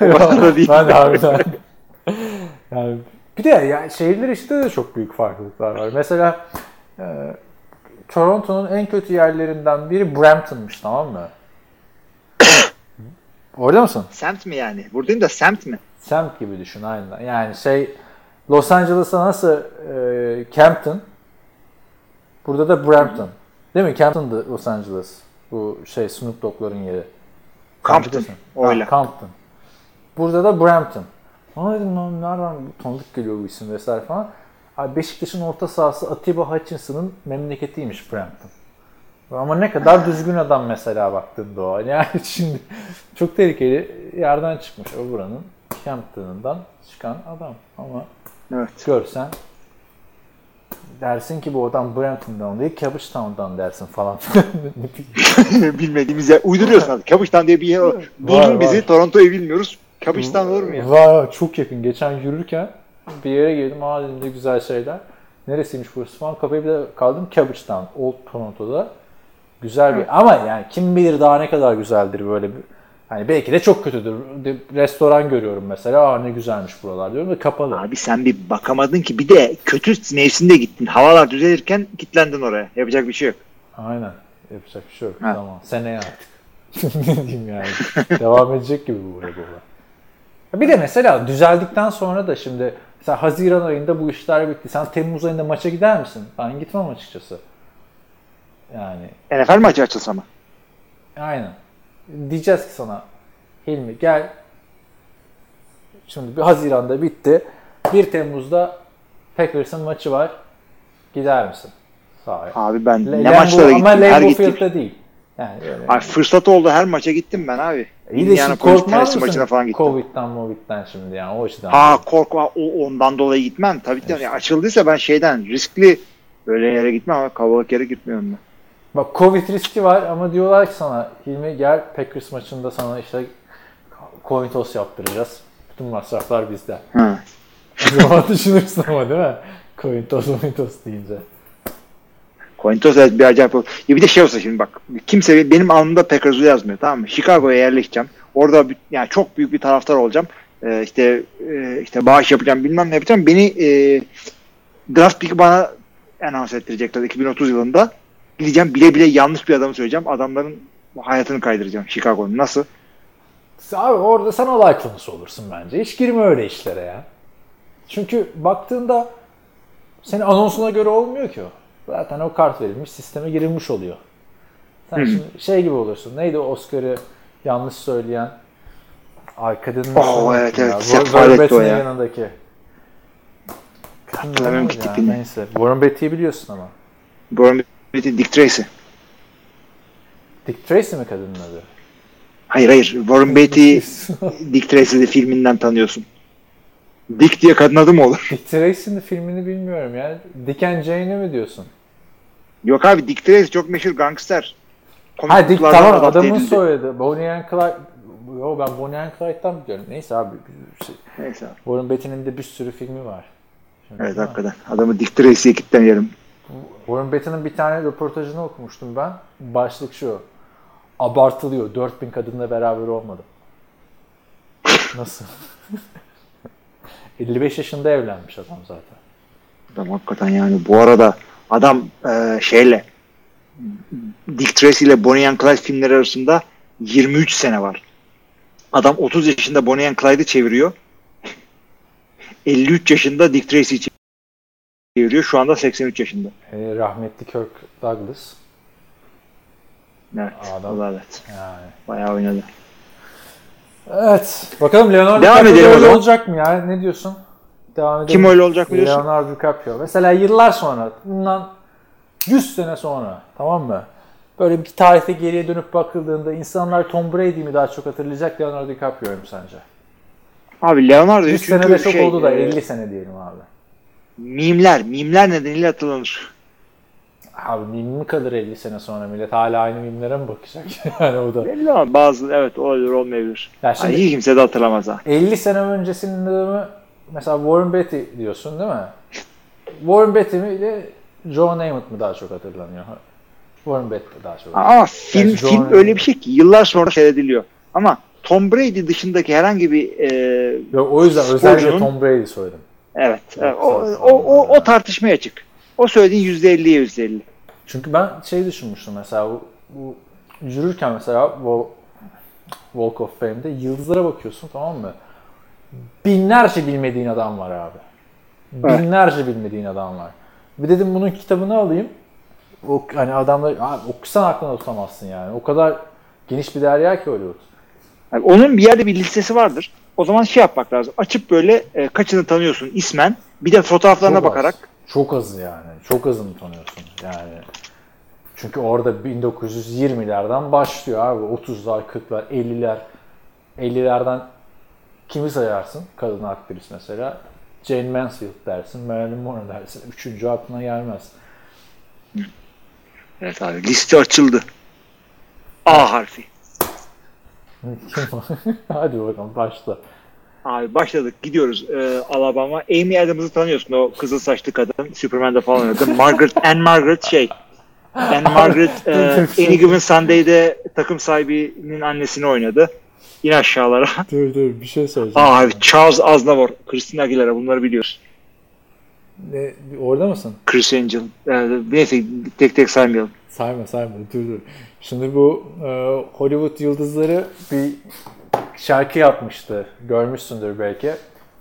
ben de harbiden. yani bir de yani şehirler işte de çok büyük farklılıklar var. Mesela e, Toronto'nun en kötü yerlerinden biri Brampton'mış tamam mı? Orada mısın? Semt mi yani? Buradayım da semt mi? Semt gibi düşün aynen. Yani şey Los Angeles'a nasıl e, Campton burada da Brampton. Değil mi? Campton'dı Los Angeles. Bu şey Snoop Dogg'ların yeri. Compton. Öyle. Ha, Compton. Burada da Brampton. Ama dedim lan nereden tanıdık geliyor bu isim vesaire falan. Abi Beşiktaş'ın orta sahası Atiba Hutchinson'ın memleketiymiş Brampton. Ama ne kadar düzgün adam mesela baktığında o. Yani şimdi çok tehlikeli yerden çıkmış o buranın Campton'ından çıkan adam. Ama evet. görsen dersin ki bu adam Brampton'dan değil Cabbagetown'dan dersin falan. Bilmediğimiz yer. Uyduruyorsun artık. Cabbagetown diye bir yer var. Buldun bizi. Toronto'yu bilmiyoruz. Cabbagetown olur mu ya? Var çok yakın. Geçen yürürken bir yere girdim. Aa dedim güzel şeyler. Neresiymiş burası falan. Kafayı bir de kaldım. Cabbagetown. Old Toronto'da. Güzel bir ama yani kim bilir daha ne kadar güzeldir böyle bir Hani belki de çok kötüdür. Restoran görüyorum mesela. Aa ne güzelmiş buralar diyorum ve kapalı. Abi sen bir bakamadın ki bir de kötü mevsimde gittin. Havalar düzelirken kitlendin oraya. Yapacak bir şey yok. Aynen. Yapacak bir şey yok. Ha. Tamam. Seneye artık. ne diyeyim yani. Devam edecek gibi bu Rebel'lar. Bir de mesela düzeldikten sonra da şimdi mesela Haziran ayında bu işler bitti. Sen Temmuz ayında maça gider misin? Ben gitmem açıkçası. Yani. NFL maçı açılsa mı? Aynen. Diyeceğiz ki sana Hilmi gel. Şimdi bir Haziran'da bitti. 1 Temmuz'da Packers'ın maçı var. Gider misin? Sahaya. Abi ben Le- ne Lambo, maçlara gittim. Ama Lambeau Field'da değil. Yani öyle. Abi fırsat oldu her maça gittim ben abi. İyi de şimdi korkmaz mısın falan gittim. Covid'den Covid'den şimdi yani o açıdan. Ha korkma o, ondan dolayı gitmem. Tabii ki yani açıldıysa ben şeyden riskli böyle yere gitmem ama kalabalık yere gitmiyorum ben. Bak Covid riski var ama diyorlar ki sana Hilmi gel Packers maçında sana işte coin toss yaptıracağız. Bütün masraflar bizde. Hı. O zaman düşünürsün ama değil mi? Coin toss, coin toss deyince. Coin toss evet bir acayip olur. Ya bir de şey olsa şimdi bak kimse benim alnımda Packers'ı yazmıyor tamam mı? Chicago'ya yerleşeceğim. Orada yani çok büyük bir taraftar olacağım. Ee, işte e, işte bağış yapacağım bilmem ne yapacağım. Beni e, draft pick'i bana anons ettirecekler 2030 yılında gideceğim bile bile yanlış bir adamı söyleyeceğim. Adamların hayatını kaydıracağım Chicago'nun. Nasıl? Abi orada sen olay konusu olursun bence. Hiç girme öyle işlere ya. Çünkü baktığında senin anonsuna göre olmuyor ki o. Zaten o kart verilmiş, sisteme girilmiş oluyor. Sen hmm. şimdi şey gibi olursun. Neydi o Oscar'ı yanlış söyleyen Ay kadının Oh evet evet. Sefalet o ya. yanındaki. Hatırlamıyorum ki tipini. Neyse. Warren Beatty'yi biliyorsun ama. Warren Dick Tracy. Dick Tracy mi kadının adı? Hayır hayır. Warren Beatty Dick Tracy'de filminden tanıyorsun. Dick diye kadın adı mı olur? Dick Tracy'nin filmini bilmiyorum ya. Dick and Jane'i mi diyorsun? Yok abi Dick Tracy çok meşhur gangster. Ha Dick tamam adamın soyadı. Bonnie and Clyde. Yo ben Bonnie and Clyde'dan biliyorum. Neyse abi. Şey. Neyse abi. Warren Beatty'nin de bir sürü filmi var. Şimdi evet hakikaten. Adamı Dick Tracy'ye ekipten yerim. Warren Beatty'nin bir tane röportajını okumuştum ben. Başlık şu. Abartılıyor. 4000 kadınla beraber olmadım. Nasıl? 55 yaşında evlenmiş adam zaten. Adam hakikaten yani bu arada adam e, şeyle Dick Tracy ile Bonnie and Clyde filmleri arasında 23 sene var. Adam 30 yaşında Bonnie and Clyde'ı çeviriyor. 53 yaşında Dick Tracy'yi çeviriyor. Şu anda 83 yaşında. E, rahmetli Kirk Douglas. Evet. Adam. O evet. Yani. Bayağı oynadı. Evet. Bakalım Leonardo Devam DiCaprio öyle olacak mı ya? Ne diyorsun? Devam edelim. Kim öyle olacak biliyorsun? Leonardo DiCaprio. Mesela yıllar sonra, bundan 100 sene sonra tamam mı? Böyle bir tarihte geriye dönüp bakıldığında insanlar Tom Brady'yi mi daha çok hatırlayacak Leonardo DiCaprio'yu mu sence? Abi Leonardo 100 sene de çok şey, oldu da 50 e, sene diyelim abi. Mimler, mimler nedeniyle hatırlanır. Abi mim mi kalır 50 sene sonra millet hala aynı mimlere mi bakacak? yani o da. Belli ama bazı evet olabilir olmayabilir. Ya şimdi- hiç kimse de hatırlamaz ha. 50 sene öncesinde mi mesela Warren Beatty diyorsun değil mi? Warren Beatty mi ile Joe Namath mı daha çok hatırlanıyor? Warren Beatty daha çok. Ama film Yani John- film öyle bir şey ki yıllar sonra seyrediliyor. Ama Tom Brady dışındaki herhangi bir e, Yok, o yüzden Sporcunun- özellikle Tom Brady söyledim. Evet, o, o, o, o tartışmaya açık. O söylediğin %50'ye %50. Çünkü ben şey düşünmüştüm mesela bu, bu yürürken mesela bu Walk of Fame'de yıldızlara bakıyorsun tamam mı? Binlerce bilmediğin adam var abi. Evet. Binlerce bilmediğin adam var. Bir dedim bunun kitabını alayım. O, hani adamlar abi okusan aklına tutamazsın yani. O kadar geniş bir derya ki Hollywood. Yani onun bir yerde bir listesi vardır. O zaman şey yapmak lazım. Açıp böyle e, kaçını tanıyorsun ismen. Bir de fotoğraflarına Çok az. bakarak. Çok az yani. Çok azını tanıyorsun yani. Çünkü orada 1920'lerden başlıyor abi. 30'lar, 40'lar, 50'ler. 50'lerden kimi sayarsın? Kadın aktris mesela. Jane Mansfield dersin, Marilyn Monroe dersin. Üçüncü aklına gelmez. Evet abi liste açıldı. A harfi. Hadi bakalım başla. Abi başladık gidiyoruz e, Alabama. Amy Adams'ı tanıyorsun o kızıl saçlı kadın. Superman'de falan oynadı. Margaret, Anne Margaret şey. Anne Margaret e, Any Given Sunday'de takım sahibinin annesini oynadı. İn aşağılara. Dur dur bir şey söyleyeceğim. Aa abi Charles Aznavour, Christina Aguilera bunları biliyoruz. Ne, orada mısın? Chris Angel. Yani neyse tek tek saymayalım. Sayma sayma dur dur. Şimdi bu e, Hollywood yıldızları bir şarkı yapmıştı. Görmüşsündür belki.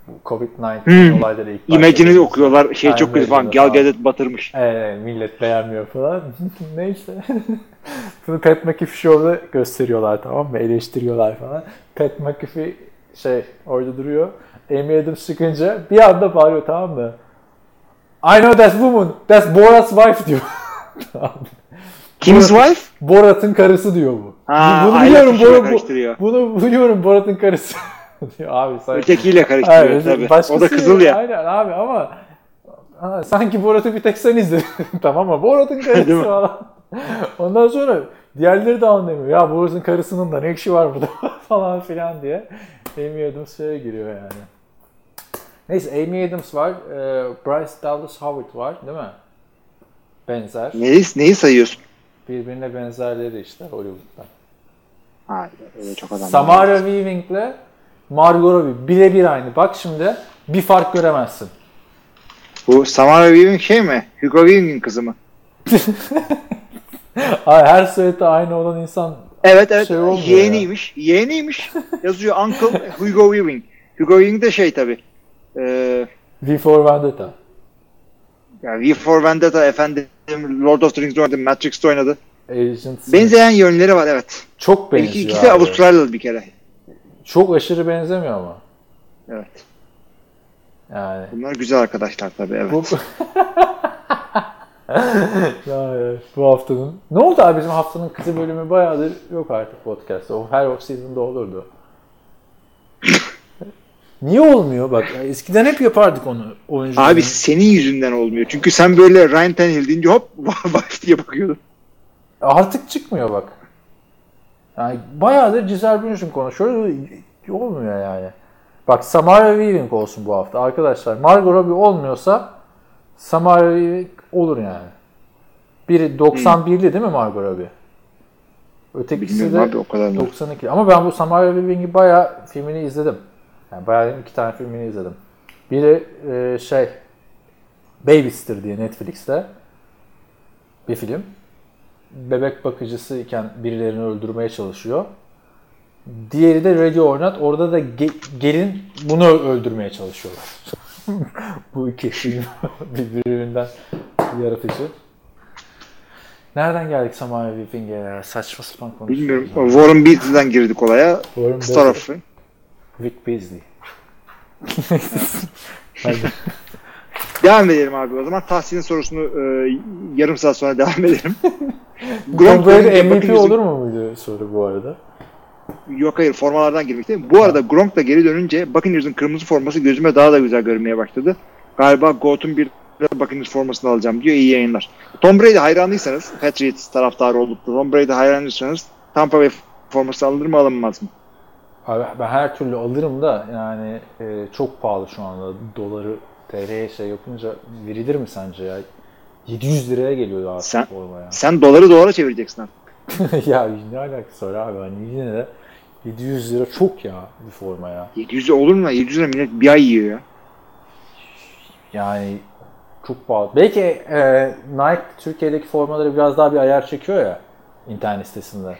Bu Covid-19 Hmm. olayları ilk başladı. okuyorlar. Şey çok kötü falan. Gal Gadot batırmış. Ee, millet beğenmiyor falan. Neyse. Bunu Pat McAfee Show'da gösteriyorlar tamam mı? Eleştiriyorlar falan. Pat McAfee şey orada duruyor. Amy Adams çıkınca bir anda bağırıyor tamam mı? I know that woman. That's Borat's wife diyor. Tamam. Kim's wife? Borat'ın karısı diyor bu. Ha, bunu biliyorum Borat, bu, bunu biliyorum Borat'ın karısı. diyor abi sen. Ötekiyle karıştırıyor Hayır, tabii. başkası O da kızıl ya. Aynen abi ama ha, sanki Borat'ı bir tek sen izledin. tamam mı? Borat'ın karısı falan. Ondan sonra diğerleri de anlamıyor. Ya Borat'ın karısının da ne işi var burada falan filan diye. Amy Adams şeye giriyor yani. Neyse Amy Adams var. e, Bryce Dallas Howard var değil mi? Benzer. Neyi, neyi sayıyorsun? Birbirine benzerleri işte Hollywood'da. Ha, öyle çok adam. Samara Weaving'le Margot Robbie birebir aynı. Bak şimdi bir fark göremezsin. Bu Samara Weaving şey mi? Hugo Weaving'in kızı mı? Ay, her soyadı aynı olan insan Evet evet. Şey Yeğeniymiş. Yeğeniymiş. Yazıyor Uncle Hugo Weaving. Hugo Weaving de şey tabi. Ee, V for Vendetta. Yani V for Vendetta efendim Lord of the Rings oynadı. Matrix'te oynadı. Agent Smith. Benzeyen yönleri var evet. Çok benziyor. İki, ikisi abi. Avustralyalı bir kere. Çok aşırı benzemiyor ama. Evet. Yani. Bunlar güzel arkadaşlar tabi evet. Bu... ya, ya, bu haftanın. Ne oldu abi bizim haftanın kızı bölümü bayağıdır yok artık podcast'ta. O her off season'da olurdu. Niye olmuyor? Bak eskiden hep yapardık onu oyuncu. Abi senin yüzünden olmuyor. Çünkü sen böyle Ryan Tannehill deyince hop wife diye bakıyordun. Artık çıkmıyor bak. Yani bayağıdır Giselle Bündchen konuşuyoruz. Olmuyor yani. Bak Samara Weaving olsun bu hafta arkadaşlar. Margot Robbie olmuyorsa Samara Weaving olur yani. Biri 91'li değil mi Margot Robbie? Ötekisi Bilmiyorum de abi o kadar da. 92. Ama ben bu Samara Weaving'i bayağı filmini izledim. Yani bayağı iki tane filmini izledim. Biri e, şey Babysitter diye Netflix'te bir film. Bebek bakıcısı iken birilerini öldürmeye çalışıyor. Diğeri de Radio Oynat. Orada da ge- gelin bunu öldürmeye çalışıyorlar. bu iki film birbirinden yaratıcı. Nereden geldik Samara Weaving'e ya? Saçma sapan konuşuyoruz. Bilmiyorum. Warren Beatty'den girdik olaya. Warren Star Beatty. Vic Beasley. Hadi. Devam edelim abi o zaman. Tahsin'in sorusunu e, yarım saat sonra devam edelim. Gelince MVP olur mu muydu soru bu arada? Yok hayır formalardan girmekte. Bu arada Gronk da geri dönünce Buccaneers'ın kırmızı forması gözüme daha da güzel görünmeye başladı. Galiba GOAT'un bir Buccaneers formasını alacağım diyor. İyi yayınlar. Tom Brady hayranıysanız, Patriots taraftarı olup da Tom Brady hayranıysanız Tampa Bay forması alınır mı alınmaz mı? Abi ben her türlü alırım da yani e, çok pahalı şu anda. Doları TL'ye şey yapınca verilir mi sence ya? 700 liraya geliyor artık Sen- forma ya. Sen doları dolara çevireceksin artık. ya ne alakası var abi? Hani yine de 700 lira çok ya bir forma ya. 700 olur mu? 700 lira millet bir ay yiyor ya. Yani çok pahalı. Belki e, Nike Türkiye'deki formaları biraz daha bir ayar çekiyor ya internet sitesinde.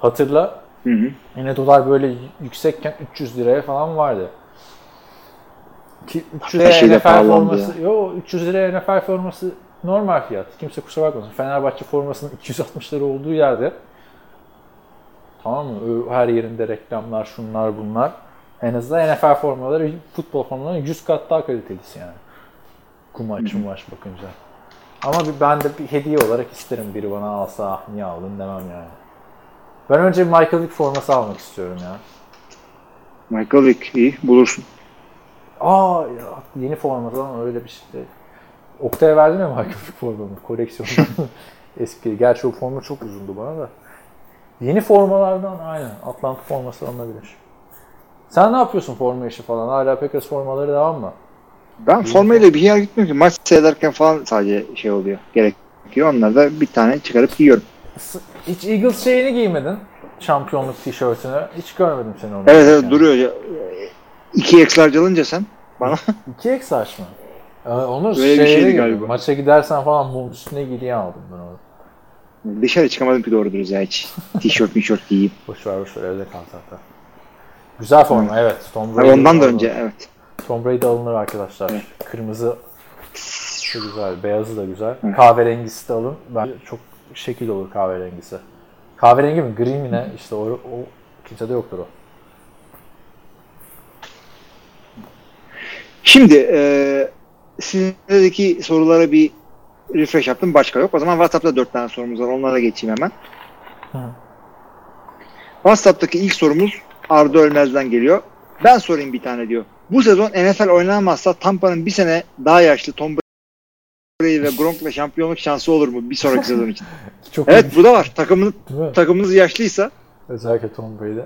Hatırla Hı hı. yine dolar böyle yüksekken 300 liraya falan vardı. Ki 300 Her şey de liraya NFL forması, yo 300 liraya NFL forması normal fiyat. Kimse kusura bakmasın. Fenerbahçe formasının 260 lira olduğu yerde tamam mı? Her yerinde reklamlar, şunlar bunlar. En azından NFL formaları, futbol formaları 100 kat daha kalitelisi yani. Kumaş, kumaş bakınca. Ama bir, ben de bir hediye olarak isterim biri bana alsa ah niye aldın demem yani. Ben önce Michael Vick forması almak istiyorum ya. Michael Vick iyi bulursun. Aa ya, yeni forması ama öyle bir şey. Oktay'a verdim ya Michael Vick formamı koleksiyondan. Eski. Gerçi o forma çok uzundu bana da. Yeni formalardan aynen. Atlanta forması alınabilir. Sen ne yapıyorsun forma işi falan? Hala Packers formaları devam mı? Ben formayla bir yer gitmiyorum ki. Maç seyrederken falan sadece şey oluyor. Gerekiyor. Onlar da bir tane çıkarıp giyiyorum. Hiç Eagles şeyini giymedin. Şampiyonluk tişörtünü. Hiç görmedim seni onu. Evet evet Yani. duruyor. ya. 2X'lar alınca sen bana 2X saç mı? Ee, onu Öyle bir şeydi galiba. Maça gidersen falan bunun üstüne gidiye aldım ben onu. dışarı çıkamadım ki doğru dürüst ya hiç. Tişört mişört giyeyim. Boş ver boş ver evde kal zaten. Güzel forma evet. Tom Brady ondan da önce evet. Tom Brady alınır arkadaşlar. Evet. Kırmızı güzel, beyazı da güzel. Evet. Kahverengisi de alın. Ben çok şekil olur kahverengisi. Kahverengi mi, gri mi ne? İşte o, o kimsede yoktur o. Şimdi e, sizdeki sorulara bir refresh yaptım. Başka yok. O zaman WhatsApp'ta dört tane sorumuz var. Onlara geçeyim hemen. Hı. WhatsApp'taki ilk sorumuz Arda Ölmez'den geliyor. Ben sorayım bir tane diyor. Bu sezon NFL oynanmazsa Tampa'nın bir sene daha yaşlı Tom Brady ve Gronk'la şampiyonluk şansı olur mu bir sonraki sezon için? Çok Evet bu da var. Takımın, takımınız yaşlıysa Özellikle Tom Brady.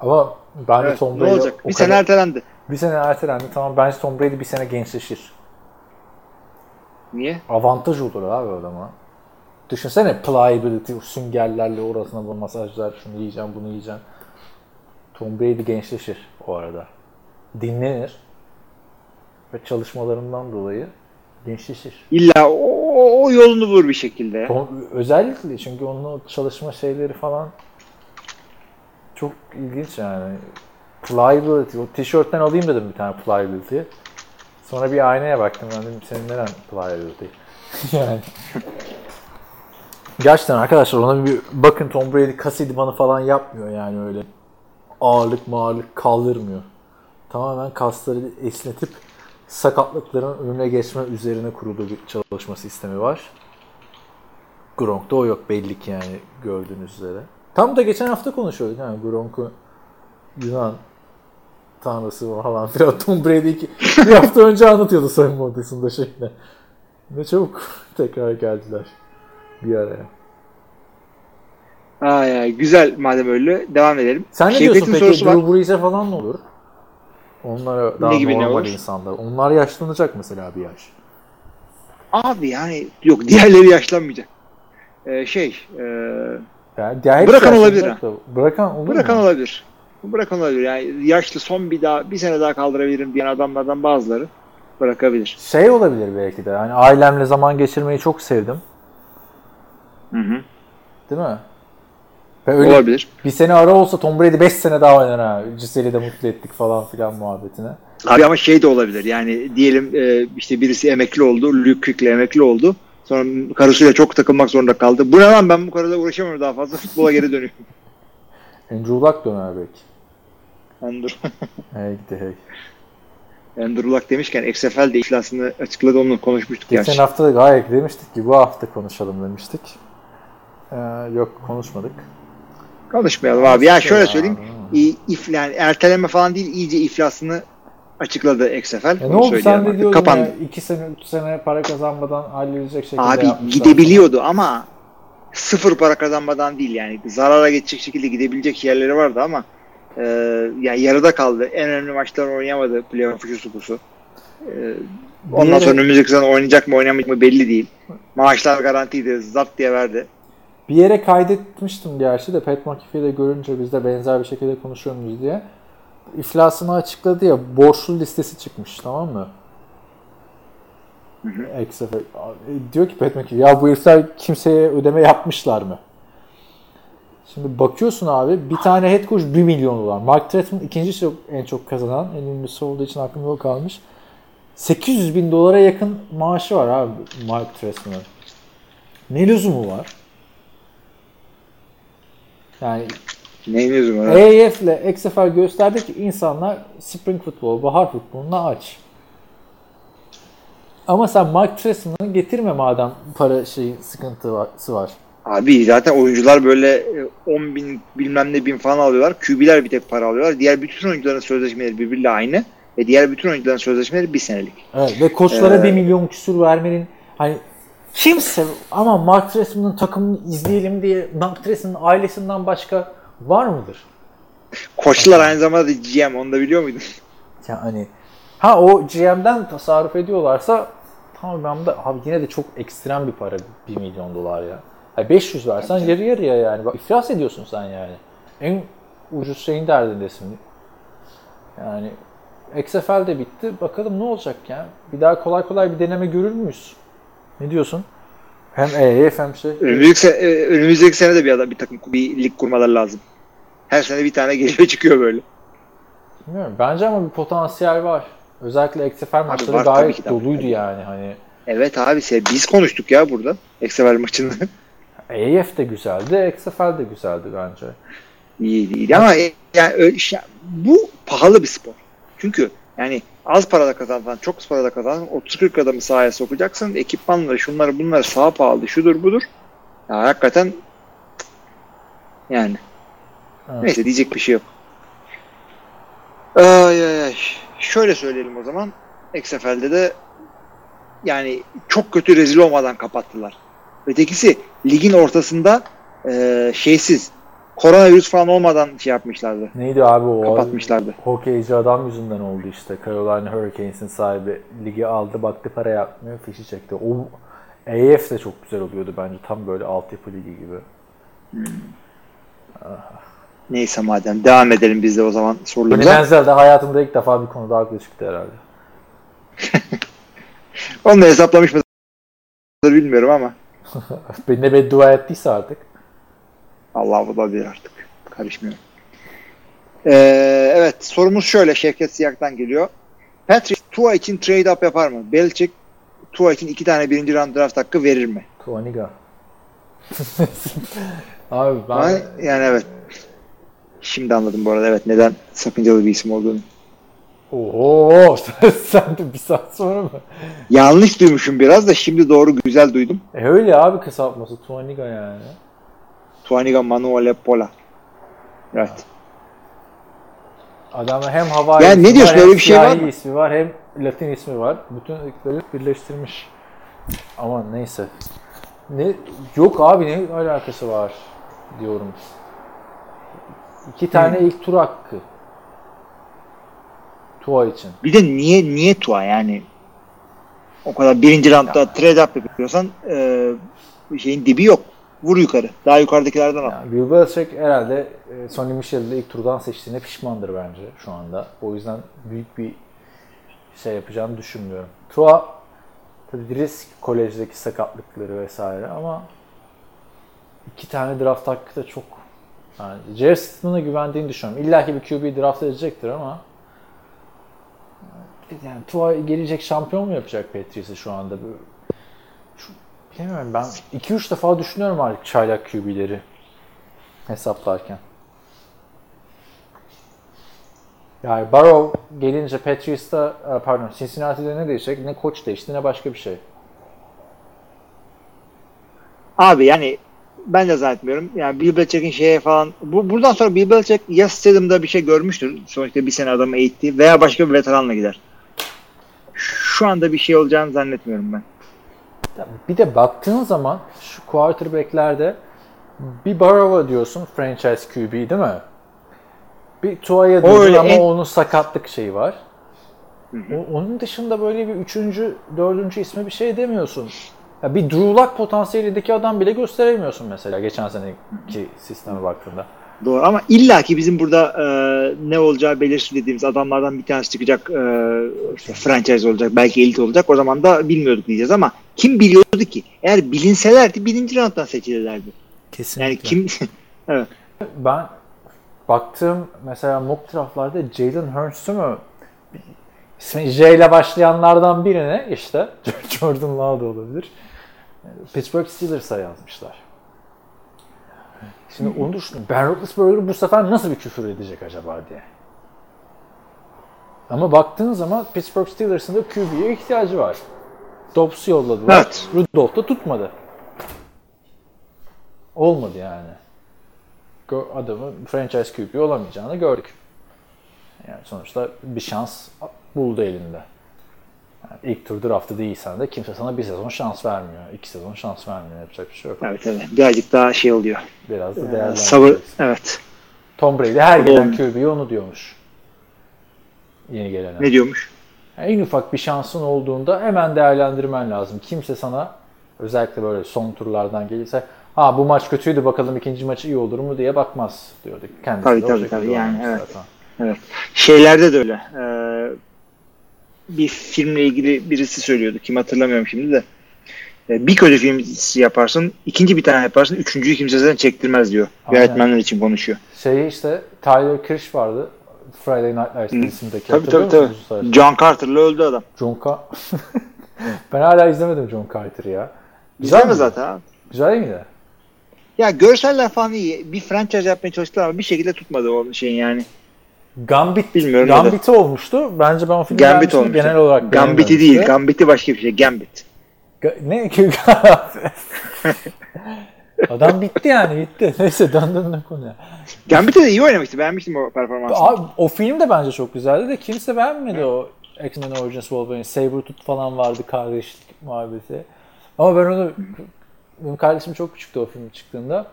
Ama bence evet, Tom ne Brady olacak? o Bir kadar- sene ertelendi. bir sene ertelendi. Tamam bence Tom Brady bir sene gençleşir. Niye? Avantaj olur abi o adama. Düşünsene pliability, süngerlerle orasına bu masajlar, şunu yiyeceğim, bunu yiyeceğim. Tom Brady gençleşir o arada. Dinlenir. Ve çalışmalarından dolayı gençleşir. İlla o, o- yolunu bulur bir şekilde. özellikle çünkü onun çalışma şeyleri falan çok ilginç yani. Pliability, o tişörtten alayım dedim bir tane pliability. Sonra bir aynaya baktım ben dedim senin neren pliability? yani. Gerçekten arkadaşlar ona bir bakın Tom Brady kas idmanı falan yapmıyor yani öyle. Ağırlık mağırlık kaldırmıyor. Tamamen kasları esnetip sakatlıkların önüne geçme üzerine kurulu bir çalışma sistemi var. Gronk'ta o yok belli ki yani gördüğünüz üzere. Tam da geçen hafta konuşuyorduk yani Gronk'u Yunan tanrısı falan filan Tom Brady iki, bir hafta önce anlatıyordu soyunma odasında şeyle. Ne çabuk tekrar geldiler bir araya. Ay, ay, güzel madem öyle devam edelim. Sen ne Şevket'in diyorsun peki sorusu. Drew Brees'e falan ne olur? Onlara daha Ne gibi ne normal olur? insanlar. Onlar yaşlanacak mesela bir yaş. Abi yani yok diğerleri yaşlanmayacak. Ee, şey e, Yani diğer Bırakan olabilir da. Bırakan olur bırakan mu? olabilir. Bırakan olabilir. Yani yaşlı son bir daha bir sene daha kaldırabilirim diyen adamlardan bazıları bırakabilir. Şey olabilir belki de. Hani ailemle zaman geçirmeyi çok sevdim. Hı hı. Değil mi? Ve öyle Olabilir. bir sene ara olsa Tom Brady 5 sene daha oynar ha. Gisele'i de mutlu ettik falan filan muhabbetine. Abi ama şey de olabilir. Yani diyelim e, işte birisi emekli oldu. Luke Kuechly emekli oldu. Sonra karısıyla çok takılmak zorunda kaldı. Bu ne lan ben bu karıyla uğraşamıyorum daha fazla. Futbola geri dönüyorum. Andrew Luck döner belki. Andrew, Hey gidi hey. Andrew Luck demişken XFL de iflasını açıkladı. Onunla konuşmuştuk Geçen gerçi. hafta da gayet demiştik ki bu hafta konuşalım demiştik. Ee, yok konuşmadık. Konuşmayalım abi. Ya şöyle söyleyeyim. Abi. İ- if, yani erteleme falan değil iyice iflasını açıkladı XFL. Ya ne oldu sen de diyordun Kapandı. ya 2 sene 3 sene para kazanmadan halledilecek şekilde Abi gidebiliyordu ama sıfır para kazanmadan değil yani. Zarara geçecek şekilde gidebilecek yerleri vardı ama e, yani yarıda kaldı. En önemli maçlar oynayamadı. Playoff busu. E, ondan sonra önümüzdeki sene oynayacak mı oynamayacak mı belli değil. Maaşlar garantiydi. Zart diye verdi. Bir yere kaydetmiştim gerçi de Pat McAfee'yi de görünce biz de benzer bir şekilde konuşuyor muyuz diye. İflasını açıkladı ya borçlu listesi çıkmış tamam mı? XFL. Diyor ki Pat McAfee ya bu herifler kimseye ödeme yapmışlar mı? Şimdi bakıyorsun abi bir tane head coach 1 milyon dolar. Mark Trestman ikinci çok, en çok kazanan en ünlüsü olduğu için aklımda o kalmış. 800 bin dolara yakın maaşı var abi Mark Trestman'ın. Ne lüzumu var? Yani Neyin lüzumu var? EAF ile XFL gösterdi ki insanlar spring futbol, bahar futboluna aç. Ama sen Mark Trestman'ı getirme madem para şey sıkıntısı var. Abi zaten oyuncular böyle e, 10 bin bilmem ne bin falan alıyorlar. QB'ler bir tek para alıyorlar. Diğer bütün oyuncuların sözleşmeleri birbiriyle aynı. Ve diğer bütün oyuncuların sözleşmeleri bir senelik. Evet ve koçlara Ee, 1 milyon küsür vermenin hani kimse ama Mark Trestman'ın takımını izleyelim diye Mark Trestman'ın ailesinden başka var mıdır? Koçlar aynı zamanda da GM onu da biliyor muydun? Yani hani, ha o GM'den tasarruf ediyorlarsa tamam ben de abi yine de çok ekstrem bir para 1 milyon dolar ya. Yani 500 versen yarı yarıya yani. Bak iflas ediyorsun sen yani. En ucuz şeyin derdindesin. Yani XFL de bitti. Bakalım ne olacak ya. Bir daha kolay kolay bir deneme görür müyüz? Ne diyorsun? Hem EAF hem şey. Önümüzdeki, sene, önümüzdeki sene de bir adam bir takım bir lig kurmaları lazım. Her sene bir tane geliyor çıkıyor böyle. Bilmiyorum. Bence ama bir potansiyel var. Özellikle XFL maçları var tabii gayet doluydu yani. Hani Evet abi biz konuştuk ya burada. XFL maçını. EAF de güzeldi, XFL de güzeldi bence. İyi değil ama e, yani şey- bu pahalı bir spor. Çünkü yani az parada kazansan, çok parada kazansan 30-40 adamı sahaya sokacaksın. Ekipmanları, şunları bunları sağ pahalı, şudur budur. Ya hakikaten yani Evet. neyse diyecek bir şey yok. Ay, ay, ay. Şöyle söyleyelim o zaman. XFL'de de yani çok kötü rezil olmadan kapattılar. Ötekisi ligin ortasında e, şeysiz koronavirüs falan olmadan şey yapmışlardı. Neydi abi o? Kapatmışlardı. Hokeyci adam yüzünden oldu işte. Carolina Hurricanes'in sahibi ligi aldı baktı para yapmıyor fişi çekti. O AF de çok güzel oluyordu bence. Tam böyle altyapı ligi gibi. Neyse madem devam edelim biz de o zaman sorularımıza. Menzel de hayatında ilk defa bir konuda haklı çıktı herhalde. Onu da hesaplamış mıdır bilmiyorum ama Benimle beddua ettiyse artık. Allah olabilir artık. Karışmıyorum. Ee, evet sorumuz şöyle Şevket Siyak'tan geliyor. Patrick Tua için trade up yapar mı? Belichick Tua için iki tane birinci round draft hakkı verir mi? Tuaniga. abi ben... Ama yani evet. Şimdi anladım bu arada evet neden sakıncalı bir isim olduğunu. Oho sen de bir saat sonra mı? Yanlış duymuşum biraz da şimdi doğru güzel duydum. E öyle abi kısaltması Tuaniga yani. Tuaniga Manuel Pola. Evet. Adamda hem Hawaii Yani ne diyorsun, var, hem öyle bir şey var mı? ismi var hem Latin ismi var. Bütün ırkları birleştirmiş. Ama neyse. Ne yok abi ne alakası var diyorum. İki tane ilk tur hakkı. Tua için. Bir de niye niye Tua yani? O kadar birinci roundda trade up yapıyorsan e, şeyin dibi yok. Vur yukarı. Daha yukarıdakilerden al. Yani Bill Belichick herhalde e, Sonny Michel'i de ilk turdan seçtiğine pişmandır bence şu anda. O yüzden büyük bir şey yapacağını düşünmüyorum. Tua tabii risk kolejdeki sakatlıkları vesaire ama iki tane draft hakkı da çok yani Jerry Stidham'a güvendiğini düşünüyorum. İlla ki bir QB draft edecektir ama yani Tua gelecek şampiyon mu yapacak Patriots'ı şu anda? Bilmiyorum ben 2-3 defa düşünüyorum artık çaylak QB'leri hesaplarken. Yani Barrow gelince Patriots'ta e, pardon Cincinnati'de ne değişecek? Ne koç değişti ne başka bir şey. Abi yani Ben de zannetmiyorum. Yani Bill Belichick'in şeye falan bu, buradan sonra Bill Belichick ya Stidham'da bir şey görmüştür. Sonuçta bir sene adamı eğitti veya başka bir veteranla gider. Şu anda bir şey olacağını zannetmiyorum ben. Bir de baktığın zaman şu quarterback'lerde bir Barova diyorsun franchise QB değil mi? Bir Tua'ya diyorsun ama en- onun sakatlık şeyi var. O- onun dışında böyle bir üçüncü, dördüncü isme bir şey demiyorsun. Ya bir Drew Lock potansiyelindeki adam bile gösteremiyorsun mesela geçen seneki sisteme baktığında. Doğru ama illaki bizim burada e, ne olacağı belirsiz dediğimiz adamlardan bir tanesi çıkacak e, franchise olacak belki elit olacak o zaman da bilmiyorduk diyeceğiz ama kim biliyordu ki? Eğer bilinselerdi birinci rounddan seçilirlerdi. Kesinlikle. Yani kim evet. Ben baktığım mesela mock draftlarda Jalen Hurts'u mu ismi J ile başlayanlardan birine işte Jordan Love da olabilir. Pittsburgh Steelers'a yazmışlar. Şimdi onu düşünün. Ben Roethlisberger bu sefer nasıl bir küfür edecek acaba diye. Ama baktığın zaman Pittsburgh Steelers'ın da QB'ye ihtiyacı var. Dobbs'u yolladılar. Evet. Rudolph da tutmadı. Olmadı yani. Adamın franchise QB olamayacağını gördük. Yani sonuçta bir şans buldu elinde. Yani ilk tur draftı değilsen de kimse sana bir sezon şans vermiyor. iki sezon şans vermiyor. Yapacak bir şey yok. Evet evet. Birazcık daha şey oluyor. Biraz da Sabır. değerlendireceksin. Evet. Tom Brady her gelen QB'ye onu diyormuş. Yeni gelene. Ne diyormuş? En ufak bir şansın olduğunda hemen değerlendirmen lazım. Kimse sana özellikle böyle son turlardan gelirse ha bu maç kötüydü bakalım ikinci maç iyi olur mu diye bakmaz diyorduk. Kendisi Tabii, de tabii, tabii. Yani, evet. zaten. Şeylerde de öyle. Ee, bir filmle ilgili birisi söylüyordu. Kim hatırlamıyorum şimdi de. Ee, bir kötü film yaparsın, ikinci bir tane yaparsın, üçüncüyü kimse zaten çektirmez diyor. Aynen. Yönetmenler için konuşuyor. Şey işte Tyler Kirsch vardı. Friday Night Lights dizisindeki. Tabii tabii tabii. John Carter'la öldü adam. John Car- ben hala izlemedim John Carter'ı ya. Güzel mi zaten abi? Güzel değil miydi? Ya görseller falan iyi. Bir franchise yapmaya çalıştılar ama bir şekilde tutmadı o şeyin yani. Gambit, Bilmiyorum Gambit'i olmuştu. Bence ben o filmi Gambit beğenmiştim. olmuş. Genel olarak Gambit'i değil. Gambit'i başka bir şey. Gambit. Ga- ne? Adam bitti yani bitti. Neyse döndüm de konuya. Gambit'te de iyi oynamıştı. Beğenmiştim o performansını. Abi, o film de bence çok güzeldi de kimse beğenmedi o X-Men Origins Wolverine. Sabretooth falan vardı kardeşlik muhabbeti. Ama ben onu benim kardeşim çok küçüktü o film çıktığında.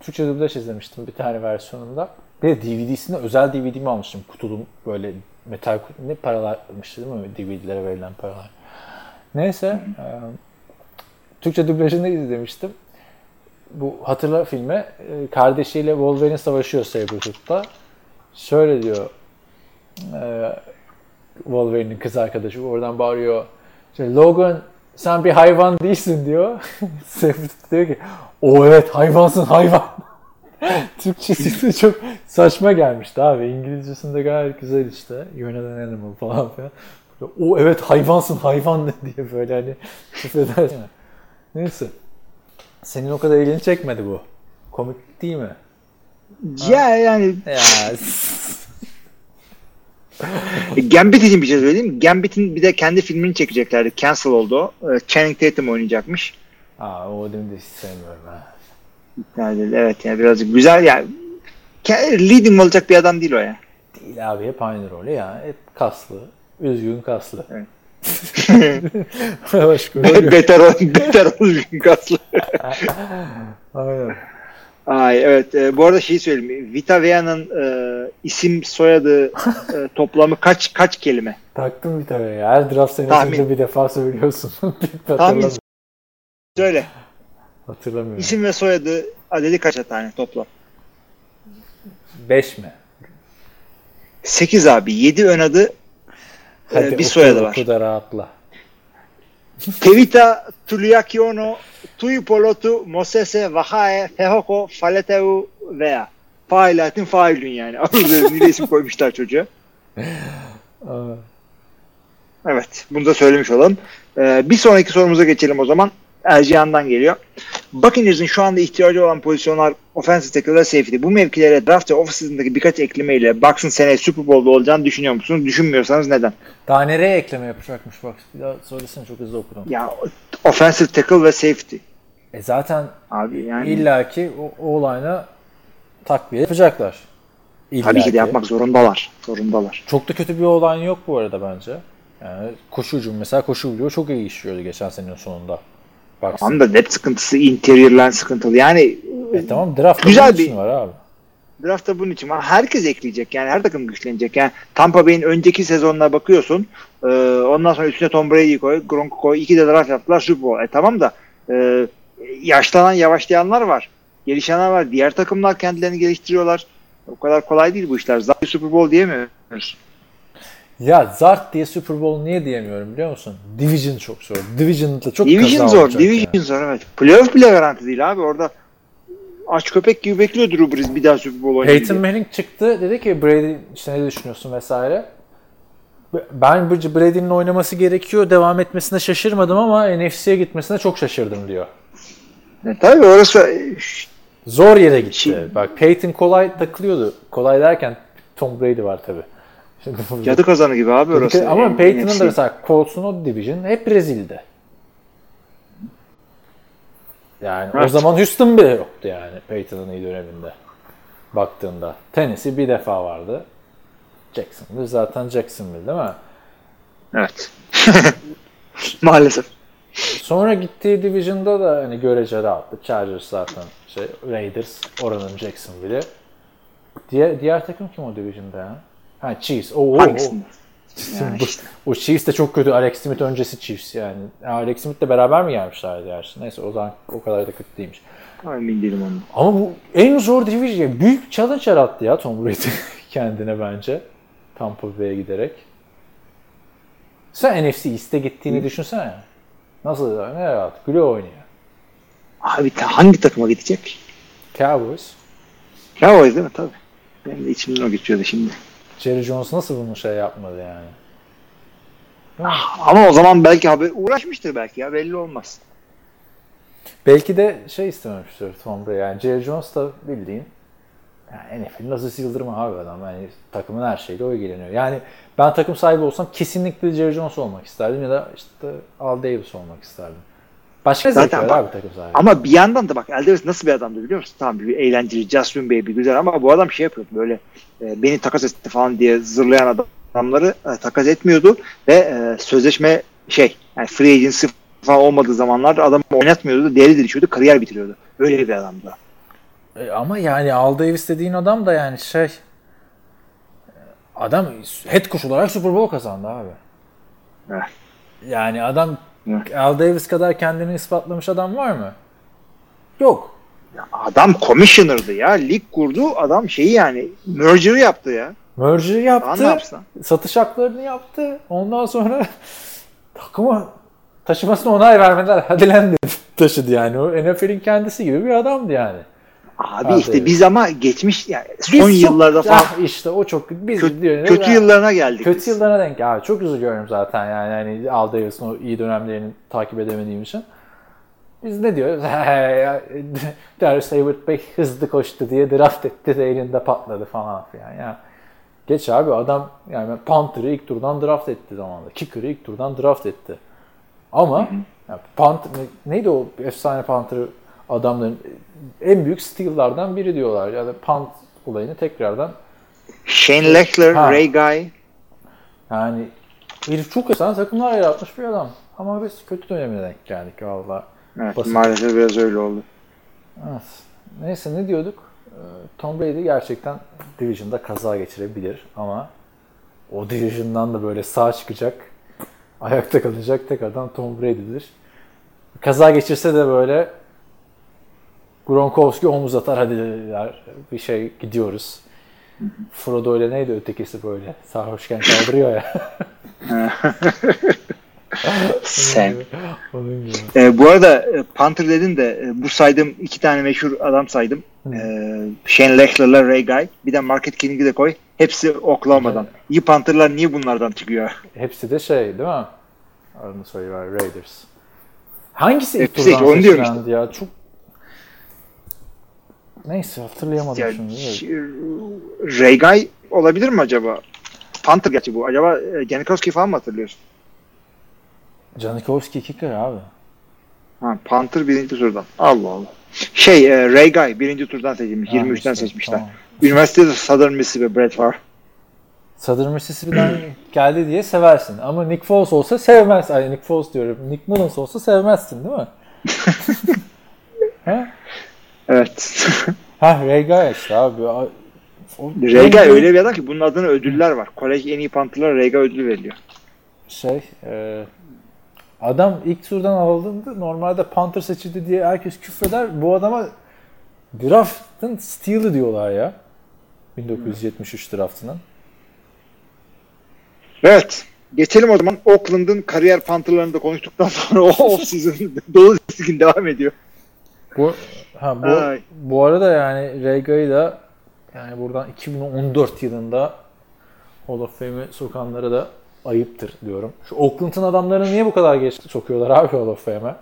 Türkçe dublaj izlemiştim bir tane versiyonunda. Bir de DVD'sinde özel DVD'mi almıştım. Kutulu böyle metal kutu- ne paralarmıştı değil mi? DVD'lere verilen paralar. Neyse. e, Türkçe dublajını izlemiştim. Bu hatırla filme e, kardeşiyle Wolverine savaşıyor Sabretooth'ta. Şöyle diyor e, Wolverine'in kız arkadaşı oradan bağırıyor. İşte, Logan sen bir hayvan değilsin diyor. Sabretooth diyor ki o evet hayvansın hayvan. Türkçesi de çok saçma gelmişti abi. İngilizcesinde gayet güzel işte. An animal falan filan. O evet hayvansın hayvan diye böyle hani küfredersin. Neyse. Senin o kadar ilgini çekmedi bu. Komik değil mi? Ya yani Ya Gambit için bir şey söyleyeyim mi? Gambit'in bir de kendi filmini çekeceklerdi. Cancel oldu o. Ee, Channing Tatum oynayacakmış. Aa, o adamı da hiç sevmiyorum ha. Yani evet yani birazcık güzel yani ke- leading olacak bir adam değil o ya. Değil abi hep aynı rolü ya. Hep kaslı. Üzgün kaslı. Evet. Başka beter ol, beter ol kaslı. Aynen. Ay evet. E, bu arada şeyi söyleyeyim. Vita Vea'nın e, isim soyadı e, toplamı kaç kaç kelime? Taktım bir tane ya. Her draft senesinde bir defa söylüyorsun. Tahmin hatırlamıyorum. söyle. Hatırlamıyorum. İsim ve soyadı adedi kaç tane toplam? 5 mi? 8 abi. 7 ön adı Hadi bir oku- soyadı var. Oku da rahatla. Tevita Tuliakiono Tuyupolotu Mosese Vahae Fehoko Faleteu Vea. Failatin failün yani. Ağırlarını isim koymuşlar çocuğa. Aa, Evet. Bunu da söylemiş olalım. Ee, bir sonraki sorumuza geçelim o zaman. Ercihan'dan geliyor. Buccaneers'ın şu anda ihtiyacı olan pozisyonlar offensive tackle ve safety. Bu mevkilere draft off-season'daki birkaç eklemeyle Bucks'ın seneye Super Bowl'da olacağını düşünüyor musunuz? Düşünmüyorsanız neden? Daha nereye ekleme yapacakmış bak. Bir daha söylesene çok hızlı okudum. Ya offensive tackle ve safety. E zaten Abi yani illaki o, o olayına takviye yapacaklar. tabii ki İllaki. de yapmak zorundalar. Zorundalar. Çok da kötü bir olan yok bu arada bence. Yani koşucu mesela koşu bloğu çok iyi işliyordu geçen senenin sonunda. Baksana. Tamam da net sıkıntısı, interior'lar sıkıntılı. Yani E tamam draft Güzel bunun bir- için var abi. draftta bunun için var. Herkes ekleyecek yani her takım güçlenecek. Yani Tampa Bay'in önceki sezonuna bakıyorsun. e, ondan sonra üstüne Tom Brady'yi koy, Gronk'u koy. iki de draft yaptılar Super Bowl. E tamam da e, yaşlanan yavaşlayanlar var. Gelişenler var. Diğer takımlar kendilerini geliştiriyorlar. O kadar kolay değil bu işler. Zaten Super Bowl diyemiyoruz. Ya Zart diye Super Bowl niye diyemiyorum biliyor musun? Division çok zor. Division'da çok Division kaza zor. Division yani. zor evet. Playoff bile garanti değil abi. Orada aç köpek gibi bekliyor Drew Brees bir daha Super Bowl oynayacak. Peyton Manning çıktı dedi ki Brady işte ne düşünüyorsun vesaire. Ben bu Brady'nin oynaması gerekiyor. Devam etmesine şaşırmadım ama NFC'ye gitmesine çok şaşırdım diyor. E, tabii orası e, Zor yere gitti. Şey- Bak Peyton kolay takılıyordu. Kolay derken Tom Brady var tabi. Cadı kazanı gibi abi orası. Ama En- Peyton'ın da mesela Colts'un o division hep rezildi. Yani o Evet. zaman Houston bile yoktu yani Peyton'ın iyi döneminde. Baktığında. Tennessee bir defa vardı. Jacksonville zaten Jacksonville değil mi? Evet. Maalesef. Sonra gittiği division'da da hani görece rahattı. Chargers zaten şey Raiders oranın Jacksonville'i. Diğer, diğer takım kim o division'da ya? Ha Chiefs. Oo. Hangisinde? Yani işte. O Chiefs de çok kötü. Alex Smith öncesi Chiefs yani. Alex Smith'le beraber mi gelmişlerdi gerçi? Neyse o zaman o kadar da kötü değilmiş. Emin değilim onun. Ama bu en zor division. Büyük challenge yarattı ya Tom Brady kendine bence. Tampa Bay'e giderek. Sen NFC East'e gittiğini düşünsene. Nasıl ne rahat. Güle oynuyor. Abi hangi takıma gidecek? Cowboys. Cowboys değil mi? Tabii. Benim de içimden o geçiyordu şimdi. Jerry Jones nasıl bunu şey yapmadı yani? Ama o zaman belki haber uğraşmıştır belki ya belli olmaz. Belki de şey istememiştir Tom Brady. Yani Jerry Jones da bildiğin yani NFL'in Aziz Yıldırım abi adam. Yani takımın her şeyle o ilgileniyor. Yani ben takım sahibi olsam kesinlikle Jerry Jones olmak isterdim ya da işte Al Davis olmak isterdim. Başka Zaten bak- abi takım sahibi. Ama bir yandan da bak Al Davis nasıl bir adamdı biliyor musun? Tamam bir eğlenceli, Justin Baby güzel ama bu adam şey yapıyordu böyle e, beni takas etti falan diye zırlayan adamları e, takas etmiyordu ve e, sözleşme şey yani free agency falan olmadığı zamanlarda adamı oynatmıyordu, değeri düşüyordu, kariyer bitiriyordu. Öyle bir adamdı. E, ama yani Al Davis dediğin adam da yani şey adam head coach olarak Super Bowl kazandı abi. Evet. Yani adam. Al Davis kadar kendini ispatlamış adam var mı? Yok. Adam commissioner'dı ya. Lig kurdu. Adam şeyi yani merger'ı yaptı ya. Merger yaptı. satış haklarını yaptı. Ondan sonra takımı taşımasına onay vermediler. Hadi lan dedi. Taşıdı yani. O NFL'in kendisi gibi bir adamdı yani. Abi Abi. işte biz ama geçmiş yani son Biz çok- yıllarda falan Ah, işte o çok biz kötü, diyoruz. kötü yıllarına geldik. kötü biz. yıllarına denk abi. Çok üzülüyorum zaten yani hani Al Davis'in o iyi dönemlerini takip edemediğim için. Biz ne diyoruz? Darius Hayward Bey hızlı koştu diye draft etti de elinde patladı falan filan. Yani geç abi adam yani Panther'ı ilk turdan draft etti zamanında. Kicker'ı ilk turdan draft etti. Ama yani Panther, neydi o efsane Panther adamların en büyük steal'lardan biri diyorlar. Yani punt olayını tekrardan Shane Lechler, Ha. Ray Guy. yani herif çok efsane takımlar yaratmış bir adam. Ama biz kötü dönemine denk geldik valla. Evet, Basit. maalesef biraz öyle oldu. Evet. Neyse ne diyorduk? Ee, Tom Brady gerçekten Division'da kaza geçirebilir ama o Division'dan da böyle sağ çıkacak, ayakta kalacak tek adam Tom Brady'dir. Kaza geçirse de böyle Gronkowski omuz atar hadi der, bir şey gidiyoruz. Frodo ile neydi ötekisi böyle sarhoşken kaldırıyor ya. Sen. Ee, bu arada e, Panther dedin de e, bu saydığım iki tane meşhur adam saydım. Ee, Shane Lechler'la Ray Guy. Bir de Market King'i de koy. Hepsi Oklahoma'dan. İyi Panther'lar niye bunlardan çıkıyor? Hepsi de şey değil mi? Adını söylüyor Raiders. Hangisi ilk Hepsi, turdan seçilendi ya? Çok Neyse hatırlayamadım Ya, şimdi. ş- Ray Guy olabilir mi acaba? Panther gerçi bu. Acaba e, Janikowski falan mı hatırlıyorsun? Janikowski kicker abi. Ha, Panther birinci turdan. Allah Allah. Şey e, Ray Guy birinci turdan seçilmiş. Ha, 23'ten işte, seçmişler. tamam. Üniversitede Southern Mississippi Brett var. Southern Mississippi'den geldi diye seversin. Ama Nick Foles olsa sevmez. Ay Nick Foles diyorum. Nick Mullins olsa sevmezsin değil mi? ha? Evet. Ha Guy işte abi. O- Guy öyle bir adam ki bunun adına ödüller var. Kolej en iyi Panther'lara Ray Guy ödülü veriliyor. Şey e, adam ilk turdan alındığında normalde Panther seçildi diye herkes küfreder. Bu adama draft'ın steal'ı diyorlar ya. 1973 draftının. Evet. Geçelim o zaman Oakland'ın kariyer Panther'larını da konuştuktan sonra o off-season dolu ligin devam ediyor. Bu ha bu Ay. bu arada yani Ray Guy'ı da yani buradan 2014 yılında Hall of Fame'e sokanlara da ayıptır diyorum. Şu Oakland'ın adamlarını niye bu kadar geç sokuyorlar abi Hall of Fame'e?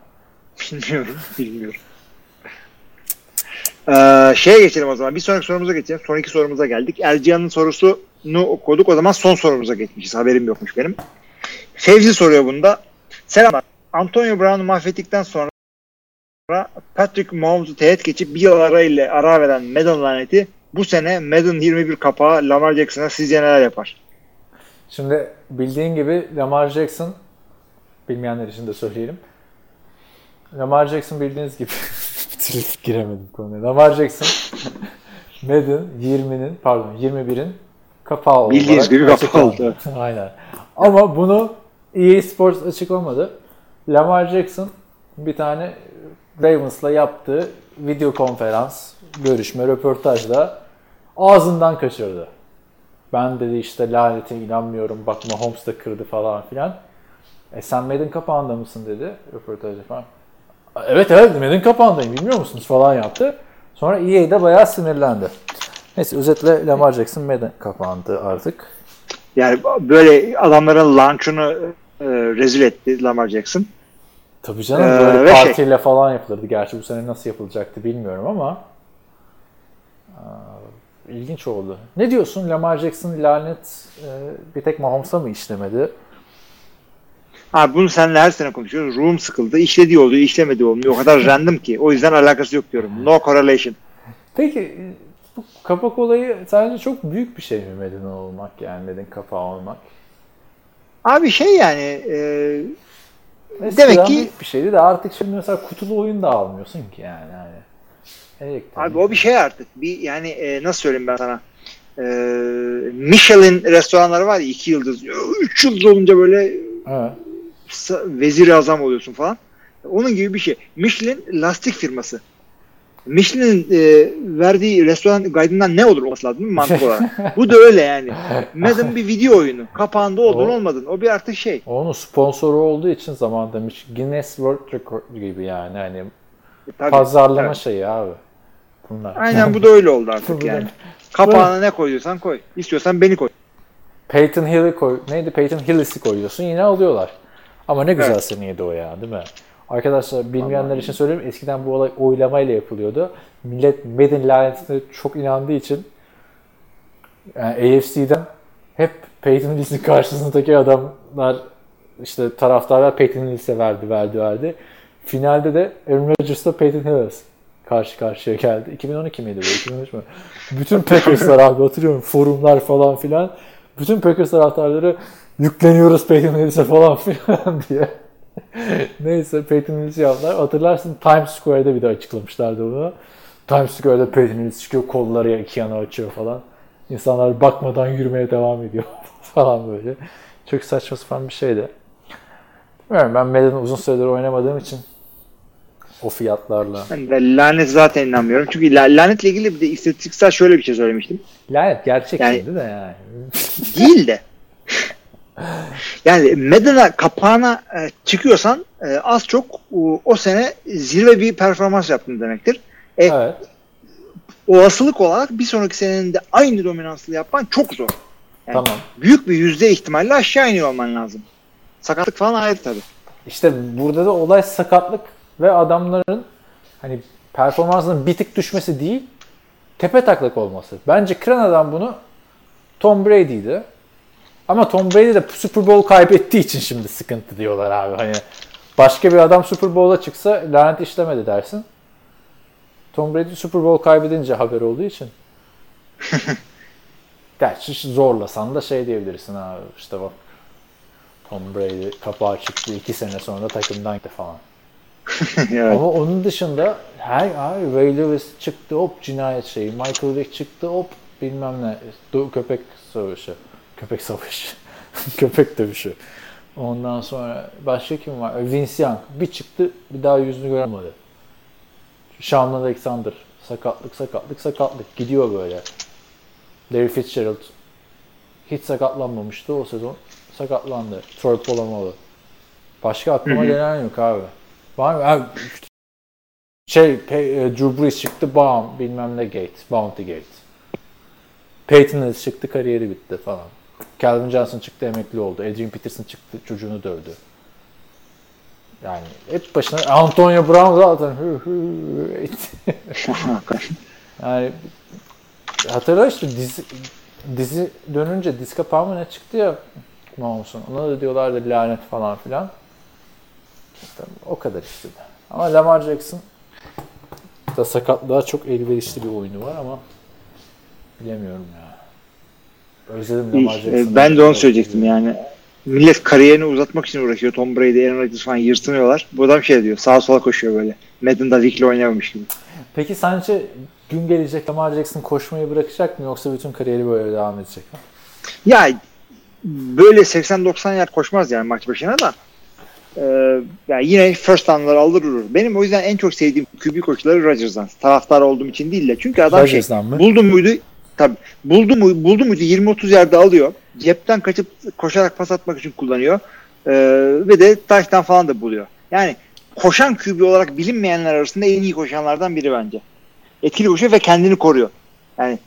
Bilmiyorum. Bilmiyorum. Ee, şeye geçelim o zaman. Bir sonraki sorumuza geçelim. Son iki sorumuza geldik. Erciyan'ın sorusunu okuduk. O zaman son sorumuza geçmişiz. Haberim yokmuş benim. Fevzi soruyor bunda. Selamlar. Antonio Brown'u mahvettikten sonra Patrick Mahomes'u teğet geçip bir yıl arayla ara veren Madden laneti bu sene Madden 21 kapağı Lamar Jackson'a sizce neler yapar? Şimdi bildiğin gibi Lamar Jackson bilmeyenler için de söyleyelim. Lamar Jackson bildiğiniz gibi türlü giremedim konuya. Lamar Jackson Madden 20'nin pardon 21'in kapağı Bildiğiniz olarak gibi kapağı oldu. Aynen. Ama bunu EA Sports açıklamadı. Lamar Jackson bir tane Ravens'la yaptığı video konferans, görüşme, röportajda ağzından kaçırdı. Ben dedi işte lanete inanmıyorum bak Mahomes da kırdı falan filan. E sen Madden kapağında mısın dedi röportajda falan. Evet evet Madden kapağındayım bilmiyor musunuz falan yaptı. Sonra EA de bayağı sinirlendi. Neyse özetle Lamar Jackson Madden kapağında artık. Yani böyle adamların launch'unu e, rezil etti Lamar Jackson. Tabii canım Ee, böyle şey- partiyle falan yapılırdı. Gerçi bu sene nasıl yapılacaktı bilmiyorum ama aa, ilginç oldu. Ne diyorsun? Lamar Jackson lanet e, bir tek Mahomes'a mı işlemedi? Abi bunu seninle her sene konuşuyoruz. Room sıkıldı. İşlediği oluyor, işlemediği olmuyor. O kadar random ki. O yüzden alakası yok diyorum. No correlation. Peki bu kapak olayı sence çok büyük bir şey mi Madden olmak yani Madden kapağı olmak? Abi şey yani e, Eskiden Demek ki- bir şeydi de artık şimdi mesela kutulu oyun da almıyorsun ki yani. yani. Elektronik. abi o bir şey artık. Bir yani e, nasıl söyleyeyim ben sana? E, Michelin restoranları var ya iki yıldız. Üç yıldız olunca böyle Evet. vezir azam oluyorsun falan. Onun gibi bir şey. Michelin lastik firması. Michelin'in e, verdiği restoran guide'ından ne olur olması lazım mantık olarak? Bu da öyle yani. Madden bir video oyunu. Kapağında oldun O- olmadın. O bir artık şey. Onun sponsoru olduğu için zaman demiş Guinness World Record gibi yani hani E, tabii. pazarlama Evet. şeyi abi. Bunlar. Aynen bu da öyle oldu artık yani. Kapağına ne koyuyorsan koy. İstiyorsan beni koy. Peyton Hill'i koy. Neydi? Peyton Hillis'i koyuyorsun yine alıyorlar. Ama ne güzel Evet. seneydi o ya değil mi? Arkadaşlar bilmeyenler için söyleyeyim. Eskiden bu olay oylamayla yapılıyordu. Millet Madden lanetine çok inandığı için yani AFC'den hep Peyton Hillis'in karşısındaki adamlar işte taraftarlar Peyton Hillis'e verdi, verdi, verdi. Finalde de Aaron Rodgers'la Peyton Hillis karşı karşıya geldi. 2012 miydi bu? 2013 mü? Bütün Packers'lar abi hatırlıyorum. Forumlar falan filan. Bütün Packers taraftarları yükleniyoruz Peyton Hillis'e falan filan diye. Neyse Peyton Hillis'i yaptılar. Hatırlarsın Times Square'da bir de açıklamışlardı bunu. Times Square'da Peyton Hillis çıkıyor kolları iki yana açıyor falan. İnsanlar bakmadan yürümeye devam ediyor falan böyle. Çok saçma sapan bir şeydi. Bilmiyorum ben Madden'ı uzun süredir oynamadığım için o fiyatlarla. Ben de lanet zaten inanmıyorum. Çünkü la- lanetle ilgili bir de istatistiksel şöyle bir şey söylemiştim. Lanet gerçek Yani- şimdi de yani. Değil de. Yani Madden'a kapağına e, çıkıyorsan e, az çok o, o sene zirve bir performans yaptın demektir. E, Evet. Olasılık olarak bir sonraki senenin de aynı dominanslı yapman çok zor. Yani Tamam. Büyük bir yüzde ihtimalle aşağı iniyor olman lazım. Sakatlık falan ayrı tabii. İşte burada da olay sakatlık ve adamların hani performansının bir tık düşmesi değil, tepe taklak olması. Bence kıran adam bunu Tom Brady'ydi. Ama Tom Brady de Super Bowl kaybettiği için şimdi sıkıntı diyorlar abi. Hani Başka bir adam Super Bowl'a çıksa lanet işlemedi dersin. Tom Brady Super Bowl kaybedince haber olduğu için. Gerçi zorlasan da şey diyebilirsin abi işte bak Tom Brady kapağı çıktı iki sene sonra takımdan gitti falan. evet. Ama onun dışında her ay Ray Lewis çıktı hop cinayet şeyi. Michael Vick çıktı hop bilmem ne. Köpek savaşı. Köpek savaşı. köpek dövüşü. Ondan sonra başka kim var? Vince Young. Bir çıktı bir daha yüzünü göremedi. Sean Alexander. Sakatlık sakatlık sakatlık. Gidiyor böyle. Larry Fitzgerald. Hiç sakatlanmamıştı o sezon. Sakatlandı. Troy Polamalu. Başka aklıma gelen yok abi. Var mı? Abi, şey, Pe- e, Drew Brees çıktı, bam, bilmem ne gate, bounty gate. Peyton Hillis çıktı, kariyeri bitti falan. Calvin Johnson çıktı, emekli oldu. Adrian Peterson çıktı, çocuğunu dövdü. Yani hep başına Antonio Brown zaten etti. yani hatırla işte dizi, dizi dönünce mı ne çıktı ya Mahomes'un. Ona da diyorlardı lanet falan filan. İşte o kadar işte. Ama Lamar Jackson da sakatlığa çok elverişli bir oyunu var ama bilemiyorum ya. Özledim Lamar İyi, Jackson'ı. e, ben de onu söyleyecektim yani. Millet kariyerini uzatmak için uğraşıyor. Tom Brady, Aaron Rodgers falan yırtınıyorlar. Bu adam şey diyor. Sağa sola koşuyor böyle. Madden'da Vick'le oynamamış gibi. Peki sence gün gelecek Lamar Jackson koşmayı bırakacak mı yoksa bütün kariyeri böyle devam edecek mi? Ya böyle 80-90 yer koşmaz yani maç başına da. Ee, yani yine first down'ları alır durur. Benim o yüzden en çok sevdiğim QB koçları Rodgers'dan. Taraftar olduğum için değil de. Çünkü adam şey mı? buldu muydu tabii buldu mu buldu muydu 20-30 yerde alıyor. Cepten kaçıp koşarak pas atmak için kullanıyor. Ee, ve de taştan falan da buluyor. Yani koşan QB olarak bilinmeyenler arasında en iyi koşanlardan biri bence. Etkili koşuyor ve kendini koruyor. Yani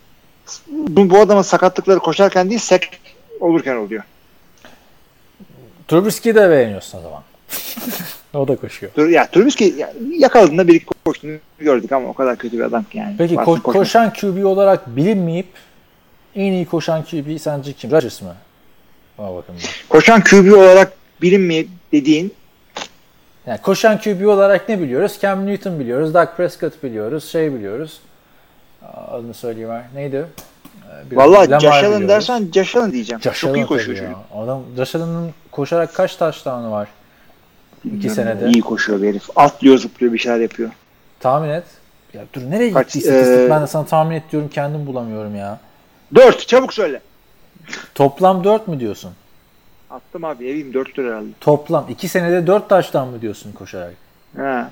bu, bu adamın sakatlıkları koşarken değil sek olurken oluyor. Trubisky'yi de beğeniyorsun o zaman. o da koşuyor. Dur, ya Trubisky ya, yakaladığında bir iki koştuğunu gördük ama o kadar kötü bir adam ki yani. Peki ko- koşan QB olarak bilinmeyip en iyi koşan QB sence kim? Rodgers mı? Ona bakın. ben. Koşan QB olarak bilinmeyip dediğin Yani koşan QB olarak ne biliyoruz? Cam Newton biliyoruz, Dak Prescott biliyoruz, şey biliyoruz. Adını söyleyeyim var. Neydi? Ee, biraz Valla Lamar Josh Allen dersen Josh Allen diyeceğim. Josh Çok iyi koşuyor çocuk. Adam Josh Allen'ın koşarak kaç touchdown'u var? İki senede. İyi koşuyor bir herif. Atlıyor zıplıyor bir şeyler yapıyor. Tahmin et. Ya dur nereye Kaç, gitti istatistik? e, ben de sana tahmin et diyorum kendim bulamıyorum ya. Dört çabuk söyle. Toplam 4 mü diyorsun? Attım abi evim dörttür herhalde. Toplam 2 senede 4 touchdown mı diyorsun koşarak? Ha.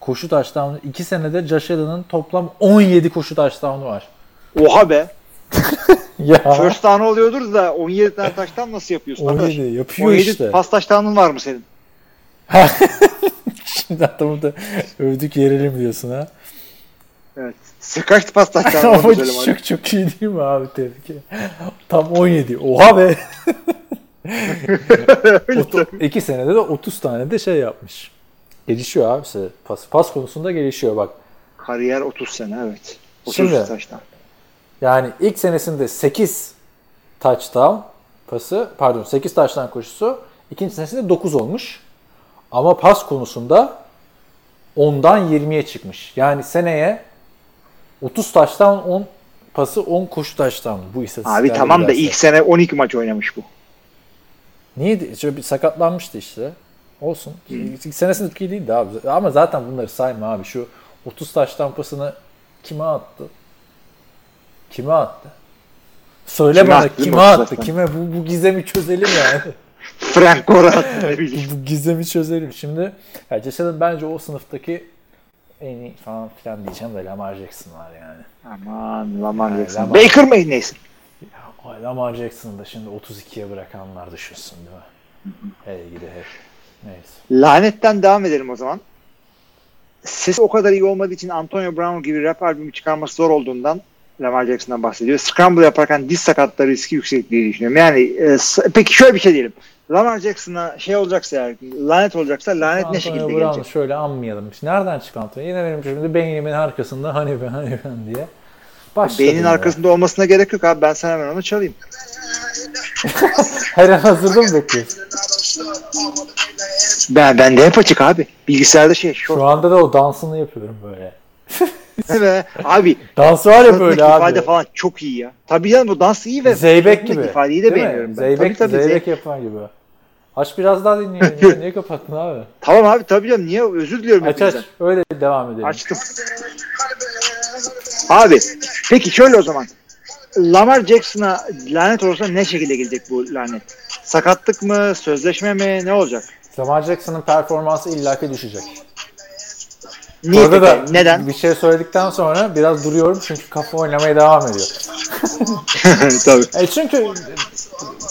Koşu touchdown'u 2 senede Josh Allen'ın toplam 17 koşu touchdown'u var. Oha be. Ya First down oluyordur da 17 tane taştan nasıl yapıyorsun? 17 arkadaş? yapıyor 17 işte. pas taştanın var mı senin? Şimdi adamı da övdük yerelim diyorsun ha. Evet. Kaç pas taştanın var Ama çok çok iyi değil mi abi ederim. Tam 17. Oha be. 2 senede de 30 tane de şey yapmış. Gelişiyor abi. işte. Pas, pas konusunda gelişiyor bak. Kariyer 30 sene evet. 30 Şimdi- taştan. Yani ilk senesinde 8 touchdown pası, pardon 8 touchdown koşusu, ikinci senesinde 9 olmuş. Ama pas konusunda 10'dan 20'ye çıkmış. Yani seneye 30 touchdown 10 pası 10 koşu touchdown bu istatistikler. Abi tamam da ilk sene 12 maç oynamış bu. Niye? Şöyle bir sakatlanmıştı işte. Olsun. İlk senesinde çok iyi değildi abi. Ama zaten bunları sayma abi. Şu 30 touchdown pasını kime attı? Kime attı? Söyle Kime bana attı, kime değil mi 30 attı? Kime? Bu, bu gizemi çözelim yani. Frank Gore ne bileyim. bu gizemi çözelim. Şimdi ya bence o sınıftaki en iyi falan filan diyeceğim de Lamar Jackson var yani. Aman Lamar Jackson. Lamar. Baker neyse. Ay Lamar Jackson'ı da şimdi 32'ye bırakanlar düşünsün değil mi? Hey gidi hey. Neyse. Lanetten devam edelim o zaman. Sesi o kadar iyi olmadığı için Antonio Brown gibi rap albümü çıkarması zor olduğundan Lamar Jackson'dan bahsediyor. Scramble yaparken diz sakatlığı riski yüksek diye düşünüyorum. Yani e, peki şöyle bir şey diyelim. Lamar Jackson'a şey olacaksa eğer, lanet olacaksa lanet ne Antonio şekilde Brown'u gelecek? şöyle anmayalım. Şimdi nereden çıktı Antonio? Yine benim şimdi beynimin arkasında hani ben hani ben diye. Başladım Beynin ya. arkasında olmasına gerek yok abi. Ben sana hemen onu çalayım. Her an hazırda mı bekliyorsun? Ben, ben de hep açık abi. Bilgisayarda şey. Short. Şu anda da o dansını yapıyorum böyle. Be? Abi Dans var ya böyle ifade abi. falan çok iyi ya. Tabii canım bu dans iyi ve Zeybek gibi. ifadeyi de Değil mi? beğeniyorum ben. Zeybek, tabii, tabii, zeybek Zey- yapan gibi. Aç biraz daha dinleyelim. ya. Niye kapattın abi? Tamam abi tabii canım niye özür diliyorum Aç aç. Öyle devam edelim. Açtım. Abi peki şöyle o zaman. Lamar Jackson'a lanet olursa ne şekilde gelecek bu lanet? Sakatlık mı? Sözleşme mi? Ne olacak? Lamar Jackson'ın performansı illaki düşecek. Niye Orada da? Neden? bir şey söyledikten sonra biraz duruyorum çünkü kafa oynamaya devam ediyor. tabii. E çünkü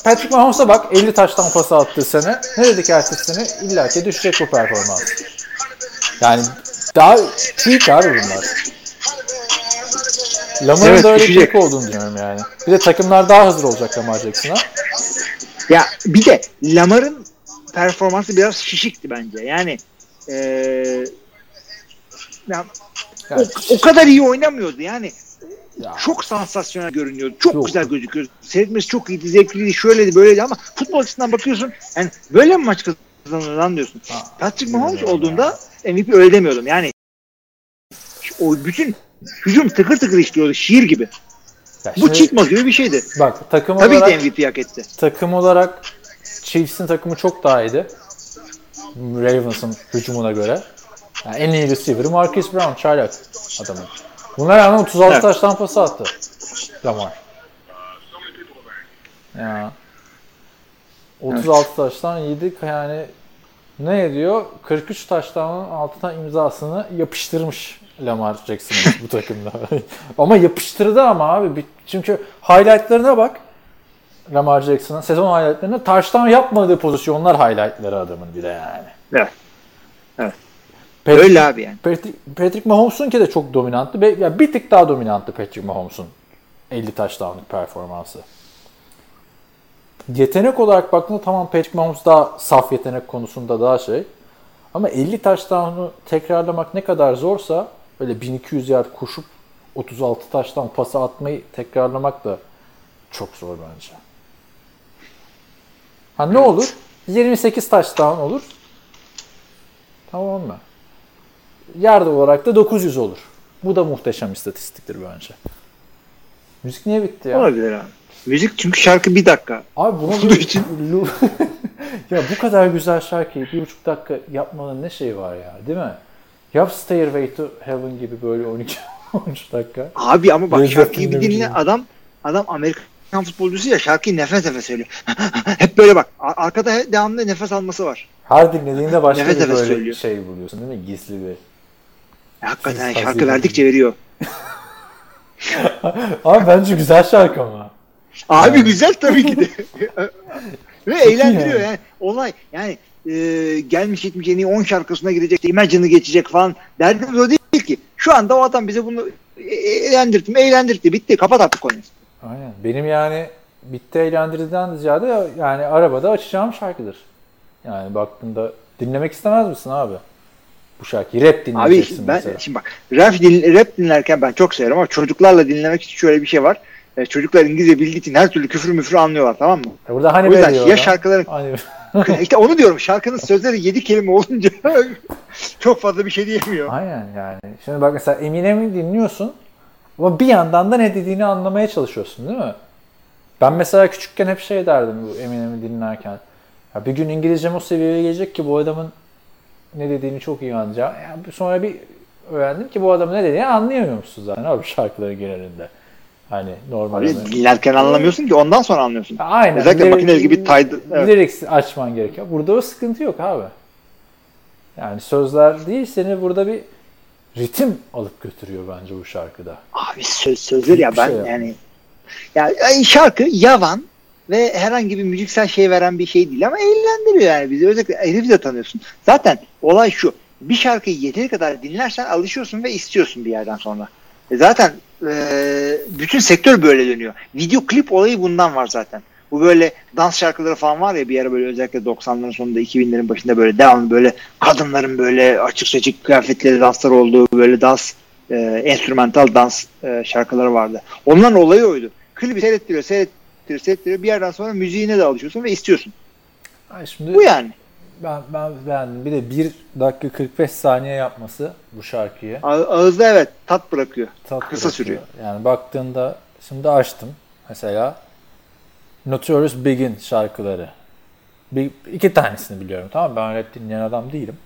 Patrick Mahomes'a bak 50 taştan pası attığı sene ne dedik ertesi sene illaki düşecek bu performans. Yani daha peak abi bunlar. Lamar'ın Evet, da öyle düşecek. peak olduğunu düşünüyorum yani. Bir de takımlar daha hazır olacak Lamar Jackson'a. Ya bir de Lamar'ın performansı biraz şişikti bence. Yani eee ya, Yani, o, o kadar iyi oynamıyordu yani. Ya. Çok sansasyonel görünüyordu. Çok Yok. güzel gözüküyordu. Seyretmesi çok iyiydi, zevkliydi, şöyleydi, böyleydi ama futbol açısından bakıyorsun yani böyle mi maç kazanır lan diyorsun. Ha, Patrick Mahomes olduğunda MVP öyle demiyordum. Yani o bütün hücum tıkır tıkır işliyordu şiir gibi. ya Bu şimdi cheat gibi bir şeydi. Bak takım Tabii olarak de MVP hak etti. takım olarak Chiefs'in takımı çok daha iyiydi. Ravens'ın hücumuna göre. Yani en iyi receiver'ı Marcus Brown, çaylak adamın. Buna rağmen 36 Evet. taştan pası attı. Lamar. Ya. 36 taştan 7 yani ne ediyor? 43 taştan altına imzasını yapıştırmış Lamar Jackson'ın bu takımda. ama yapıştırdı ama abi. Çünkü highlightlarına bak. Lamar Jackson'ın sezon highlightlarına taştan yapmadığı pozisyonlar highlightları adamın bir de yani. Evet. Patrick, Öyle abi yani. Patrick, Patrick Mahomes'un ki de çok dominanttı. Be- Ya bir tık daha dominanttı Patrick Mahomes'un 50 touchdown'lık performansı. Yetenek olarak baktığında tamam Patrick Mahomes daha saf yetenek konusunda daha şey. Ama 50 touchdown'u tekrarlamak ne kadar zorsa böyle 1200 yard koşup 36 taştan pası atmayı tekrarlamak da çok zor bence. Ha ne olur? 28 touchdown olur. Tamam mı? Yard olarak da 900 olur. Bu da muhteşem istatistiktir bence. Müzik niye bitti ya? Olabilir abi. Müzik çünkü şarkı bir dakika. Abi buna bir- için. Ya bu kadar güzel şarkıyı bir buçuk dakika yapmanın ne şeyi var ya değil mi? Yap Stairway to Heaven gibi böyle 12 13 dakika. Abi ama bak Led şarkıyı bir dinle adam adam Amerikan futbolcusu ya şarkıyı nefes nefes söylüyor. Hep böyle bak ar- arkada devamlı nefes alması var. Her dinlediğinde başka Nefes bir nefes böyle söylüyor. şey buluyorsun değil mi? Gizli bir. Hakikaten Ses şarkı verdikçe veriyor. Abi bence güzel şarkı ama. Abi Yani. güzel tabii ki de. Ve eğlendiriyor yani. yani. Olay yani e, gelmiş gitmiş en iyi 10 şarkısına girecek, Imagine'ı geçecek falan. Derdimiz o değil ki. Şu anda o adam bize bunu e- eğlendirtti mi eğlendirtti. Bitti. Kapat artık konuyu. Aynen. Benim yani bitti eğlendiriden ziyade yani arabada açacağım şarkıdır. Yani baktığında dinlemek istemez misin abi? Bu şarkıyı rap Abi dinleyeceksin ben mesela. şimdi bak rap, din, rap dinlerken ben çok severim ama çocuklarla dinlemek için şöyle bir şey var. E, çocuklar İngilizce bildiği için her türlü küfür müfür anlıyorlar tamam mı? E Burada hani o yüzden ya şarkıların Hani işte onu diyorum şarkının sözleri 7 kelime olunca çok fazla bir şey diyemiyor. Aynen yani. Şimdi bak mesela Eminem'i dinliyorsun ama bir yandan da ne dediğini anlamaya çalışıyorsun değil mi? Ben mesela küçükken hep şey derdim bu Eminem'i dinlerken. Ya bir gün İngilizcem o seviyeye gelecek ki bu adamın ne dediğini çok iyi anlayacağım. Ya sonra bir öğrendim ki bu adamın ne dediğini anlayamıyormuşsun zaten abi şarkıların genelinde. Hani normal. Abi, dinlerken anlamıyorsun ki ondan sonra anlıyorsun. Aynen. Özellikle Lirik- makineli gibi taydı. Evet. Lyrics açman gerekiyor. Burada o sıkıntı yok abi. Yani sözler değil seni burada bir ritim alıp götürüyor bence bu şarkıda. Abi söz sözler ya ben şey ya. yani ya ay, şarkı yavan ve herhangi bir müziksel şey veren bir şey değil ama eğlendiriyor yani bizi. Özellikle herifi de tanıyorsun. Zaten olay şu. Bir şarkıyı yeteri kadar dinlersen alışıyorsun ve istiyorsun bir yerden sonra. E zaten e, bütün sektör böyle dönüyor. Video klip olayı bundan var zaten. Bu böyle dans şarkıları falan var ya bir ara böyle özellikle 90'ların sonunda 2000'lerin başında böyle devamlı böyle kadınların böyle açık seçik kıyafetleri danslar olduğu böyle dans e, enstrümantal dans e, şarkıları vardı. Onların olayı oydu. Klibi seyrettiriyor, seyrettiriyor, seyrettiriyor. Bir yerden sonra müziğine de alışıyorsun ve istiyorsun. Ay şimdi Bu yani. Ben, ben beğendim. Bir de 1 dakika 45 saniye yapması bu şarkıyı. A- ağızda evet tat bırakıyor. Tat Kısa bırakıyor. sürüyor. Yani baktığında şimdi açtım mesela Notorious Big'in şarkıları. Bir, iki tanesini biliyorum tamam mı? Ben rap dinleyen adam değilim.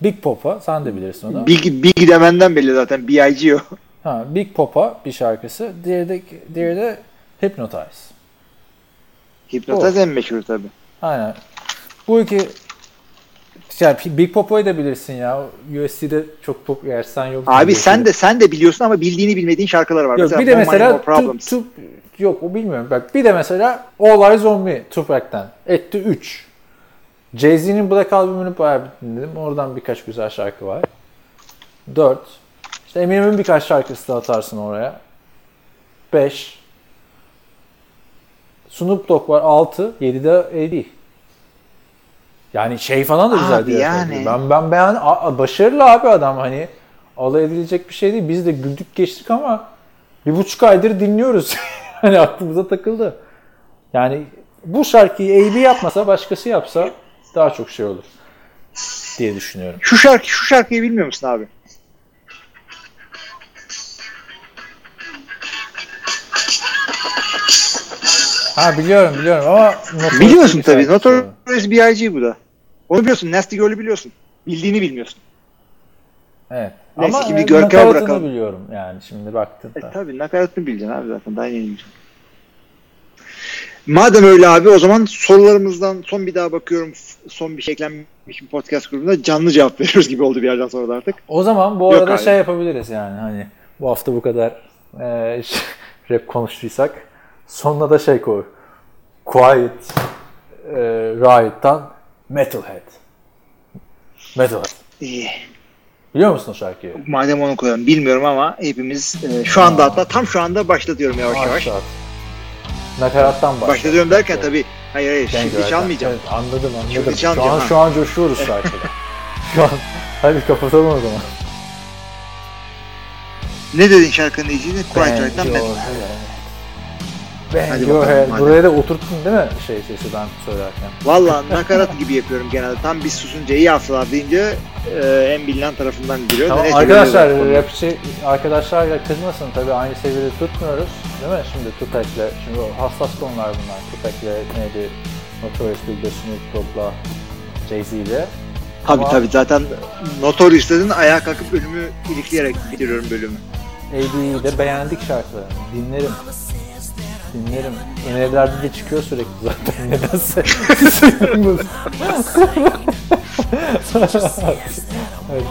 Big Pop'a sen de bilirsin onu. Big, Big demenden belli zaten. B.I.G. o. Ha, Big Pop'a bir şarkısı. Diğeri de, diğeri de Hypnotize. Hipnotize en meşhur tabii. Aynen. Bu iki yani Big Popo'yu da bilirsin ya. USC'de çok pop yer sen yok. Abi sen de sen de biliyorsun ama bildiğini bilmediğin şarkılar var. Yok bir de mesela Problems. tu, tu, yok o bilmiyorum. Bak bir de mesela All Eyes on Me Tupac'ten. Etti 3. Jay-Z'nin Black albümünü bayağı dinledim. Oradan birkaç güzel şarkı var. 4. İşte Eminem'in birkaç şarkısı da atarsın oraya. 5. Snoop Dogg var 6. 7'de AD. Yani şey falan da güzel Abi yani. Ben ben beğen başarılı abi adam hani alay edilecek bir şey değil. Biz de güldük geçtik ama bir buçuk aydır dinliyoruz. hani aklımıza takıldı. Yani bu şarkıyı AB yapmasa başkası yapsa daha çok şey olur diye düşünüyorum. Şu şarkı şu şarkıyı bilmiyor musun abi? Ha biliyorum biliyorum ama Notorious Biliyorsun tabii. Notorious B.I.G. bu da. Onu biliyorsun. Nasty Girl'ü biliyorsun. Bildiğini bilmiyorsun. Evet. Neyse ama ki bir e, Görkem nakaratını bırakalım. biliyorum yani şimdi baktığında. E, tabii nakaratını bileceksin abi zaten. Daha yeni. Madem öyle abi o zaman sorularımızdan son bir daha bakıyorum. Son bir şey eklenmiş podcast grubunda canlı cevap veriyoruz gibi oldu bir yerden sonra da artık. O zaman bu Yok arada abi. şey yapabiliriz yani hani bu hafta bu kadar e, rap konuştuysak sonuna da şey koy. Quiet e, Riot'tan Metalhead. Metalhead. İyi. Biliyor musun o şarkıyı? Madem onu koyalım bilmiyorum ama hepimiz e, şu anda hatta tam şu anda başlatıyorum yavaş yavaş. Başlat. Nakarattan başlat. Başlatıyorum derken tabii hayır hayır you, şimdi çalmayacağım. Evet, anladım anladım. Şimdi şu an ha. şu an coşuyoruz şarkıda. şu an hadi kapatalım o zaman. Ne dedin şarkının diyeceğini? Quiet Right'tan. Bang Hadi your bakalım, hadi. Buraya da oturttun değil mi şey sesi ben söylerken? Valla nakarat gibi yapıyorum genelde. Tam biz susunca iyi haftalar deyince e, en bilinen tarafından giriyor. Tamam, Neyse, arkadaşlar biliyoruz. rapçi arkadaşlar kızmasın tabii aynı seviyede tutmuyoruz değil mi? Şimdi Tupac'le şimdi o hassas konular bunlar. Tupac'le neydi? Notorious Big'le Snoop Dogg'la Jay-Z'yle. Tabii Ama- tabii zaten Notorious dedin ayağa kalkıp ölümü ilikleyerek bitiriyorum bölümü. AB'yi de beğendik şarkılarını. Dinlerim. Dinlerim. Önerilerde de çıkıyor sürekli zaten nedense. Hadi.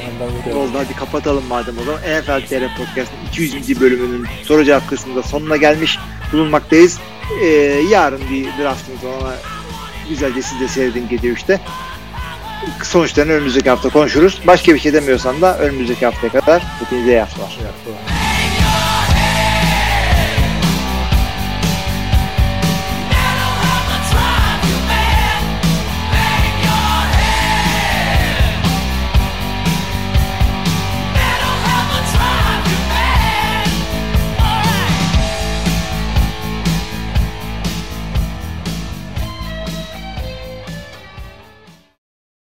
Benden bu kadar. Oldu hadi kapatalım madem o zaman. NFL TR Podcast'ın 200. bölümünün soru cevap kısmında sonuna gelmiş bulunmaktayız. Ee, yarın bir draftımız var ona güzelce siz de seyredin gece 3'te. Sonuçlarını önümüzdeki hafta konuşuruz. Başka bir şey demiyorsam da önümüzdeki haftaya kadar hepinize iyi haftalar. Yaptı.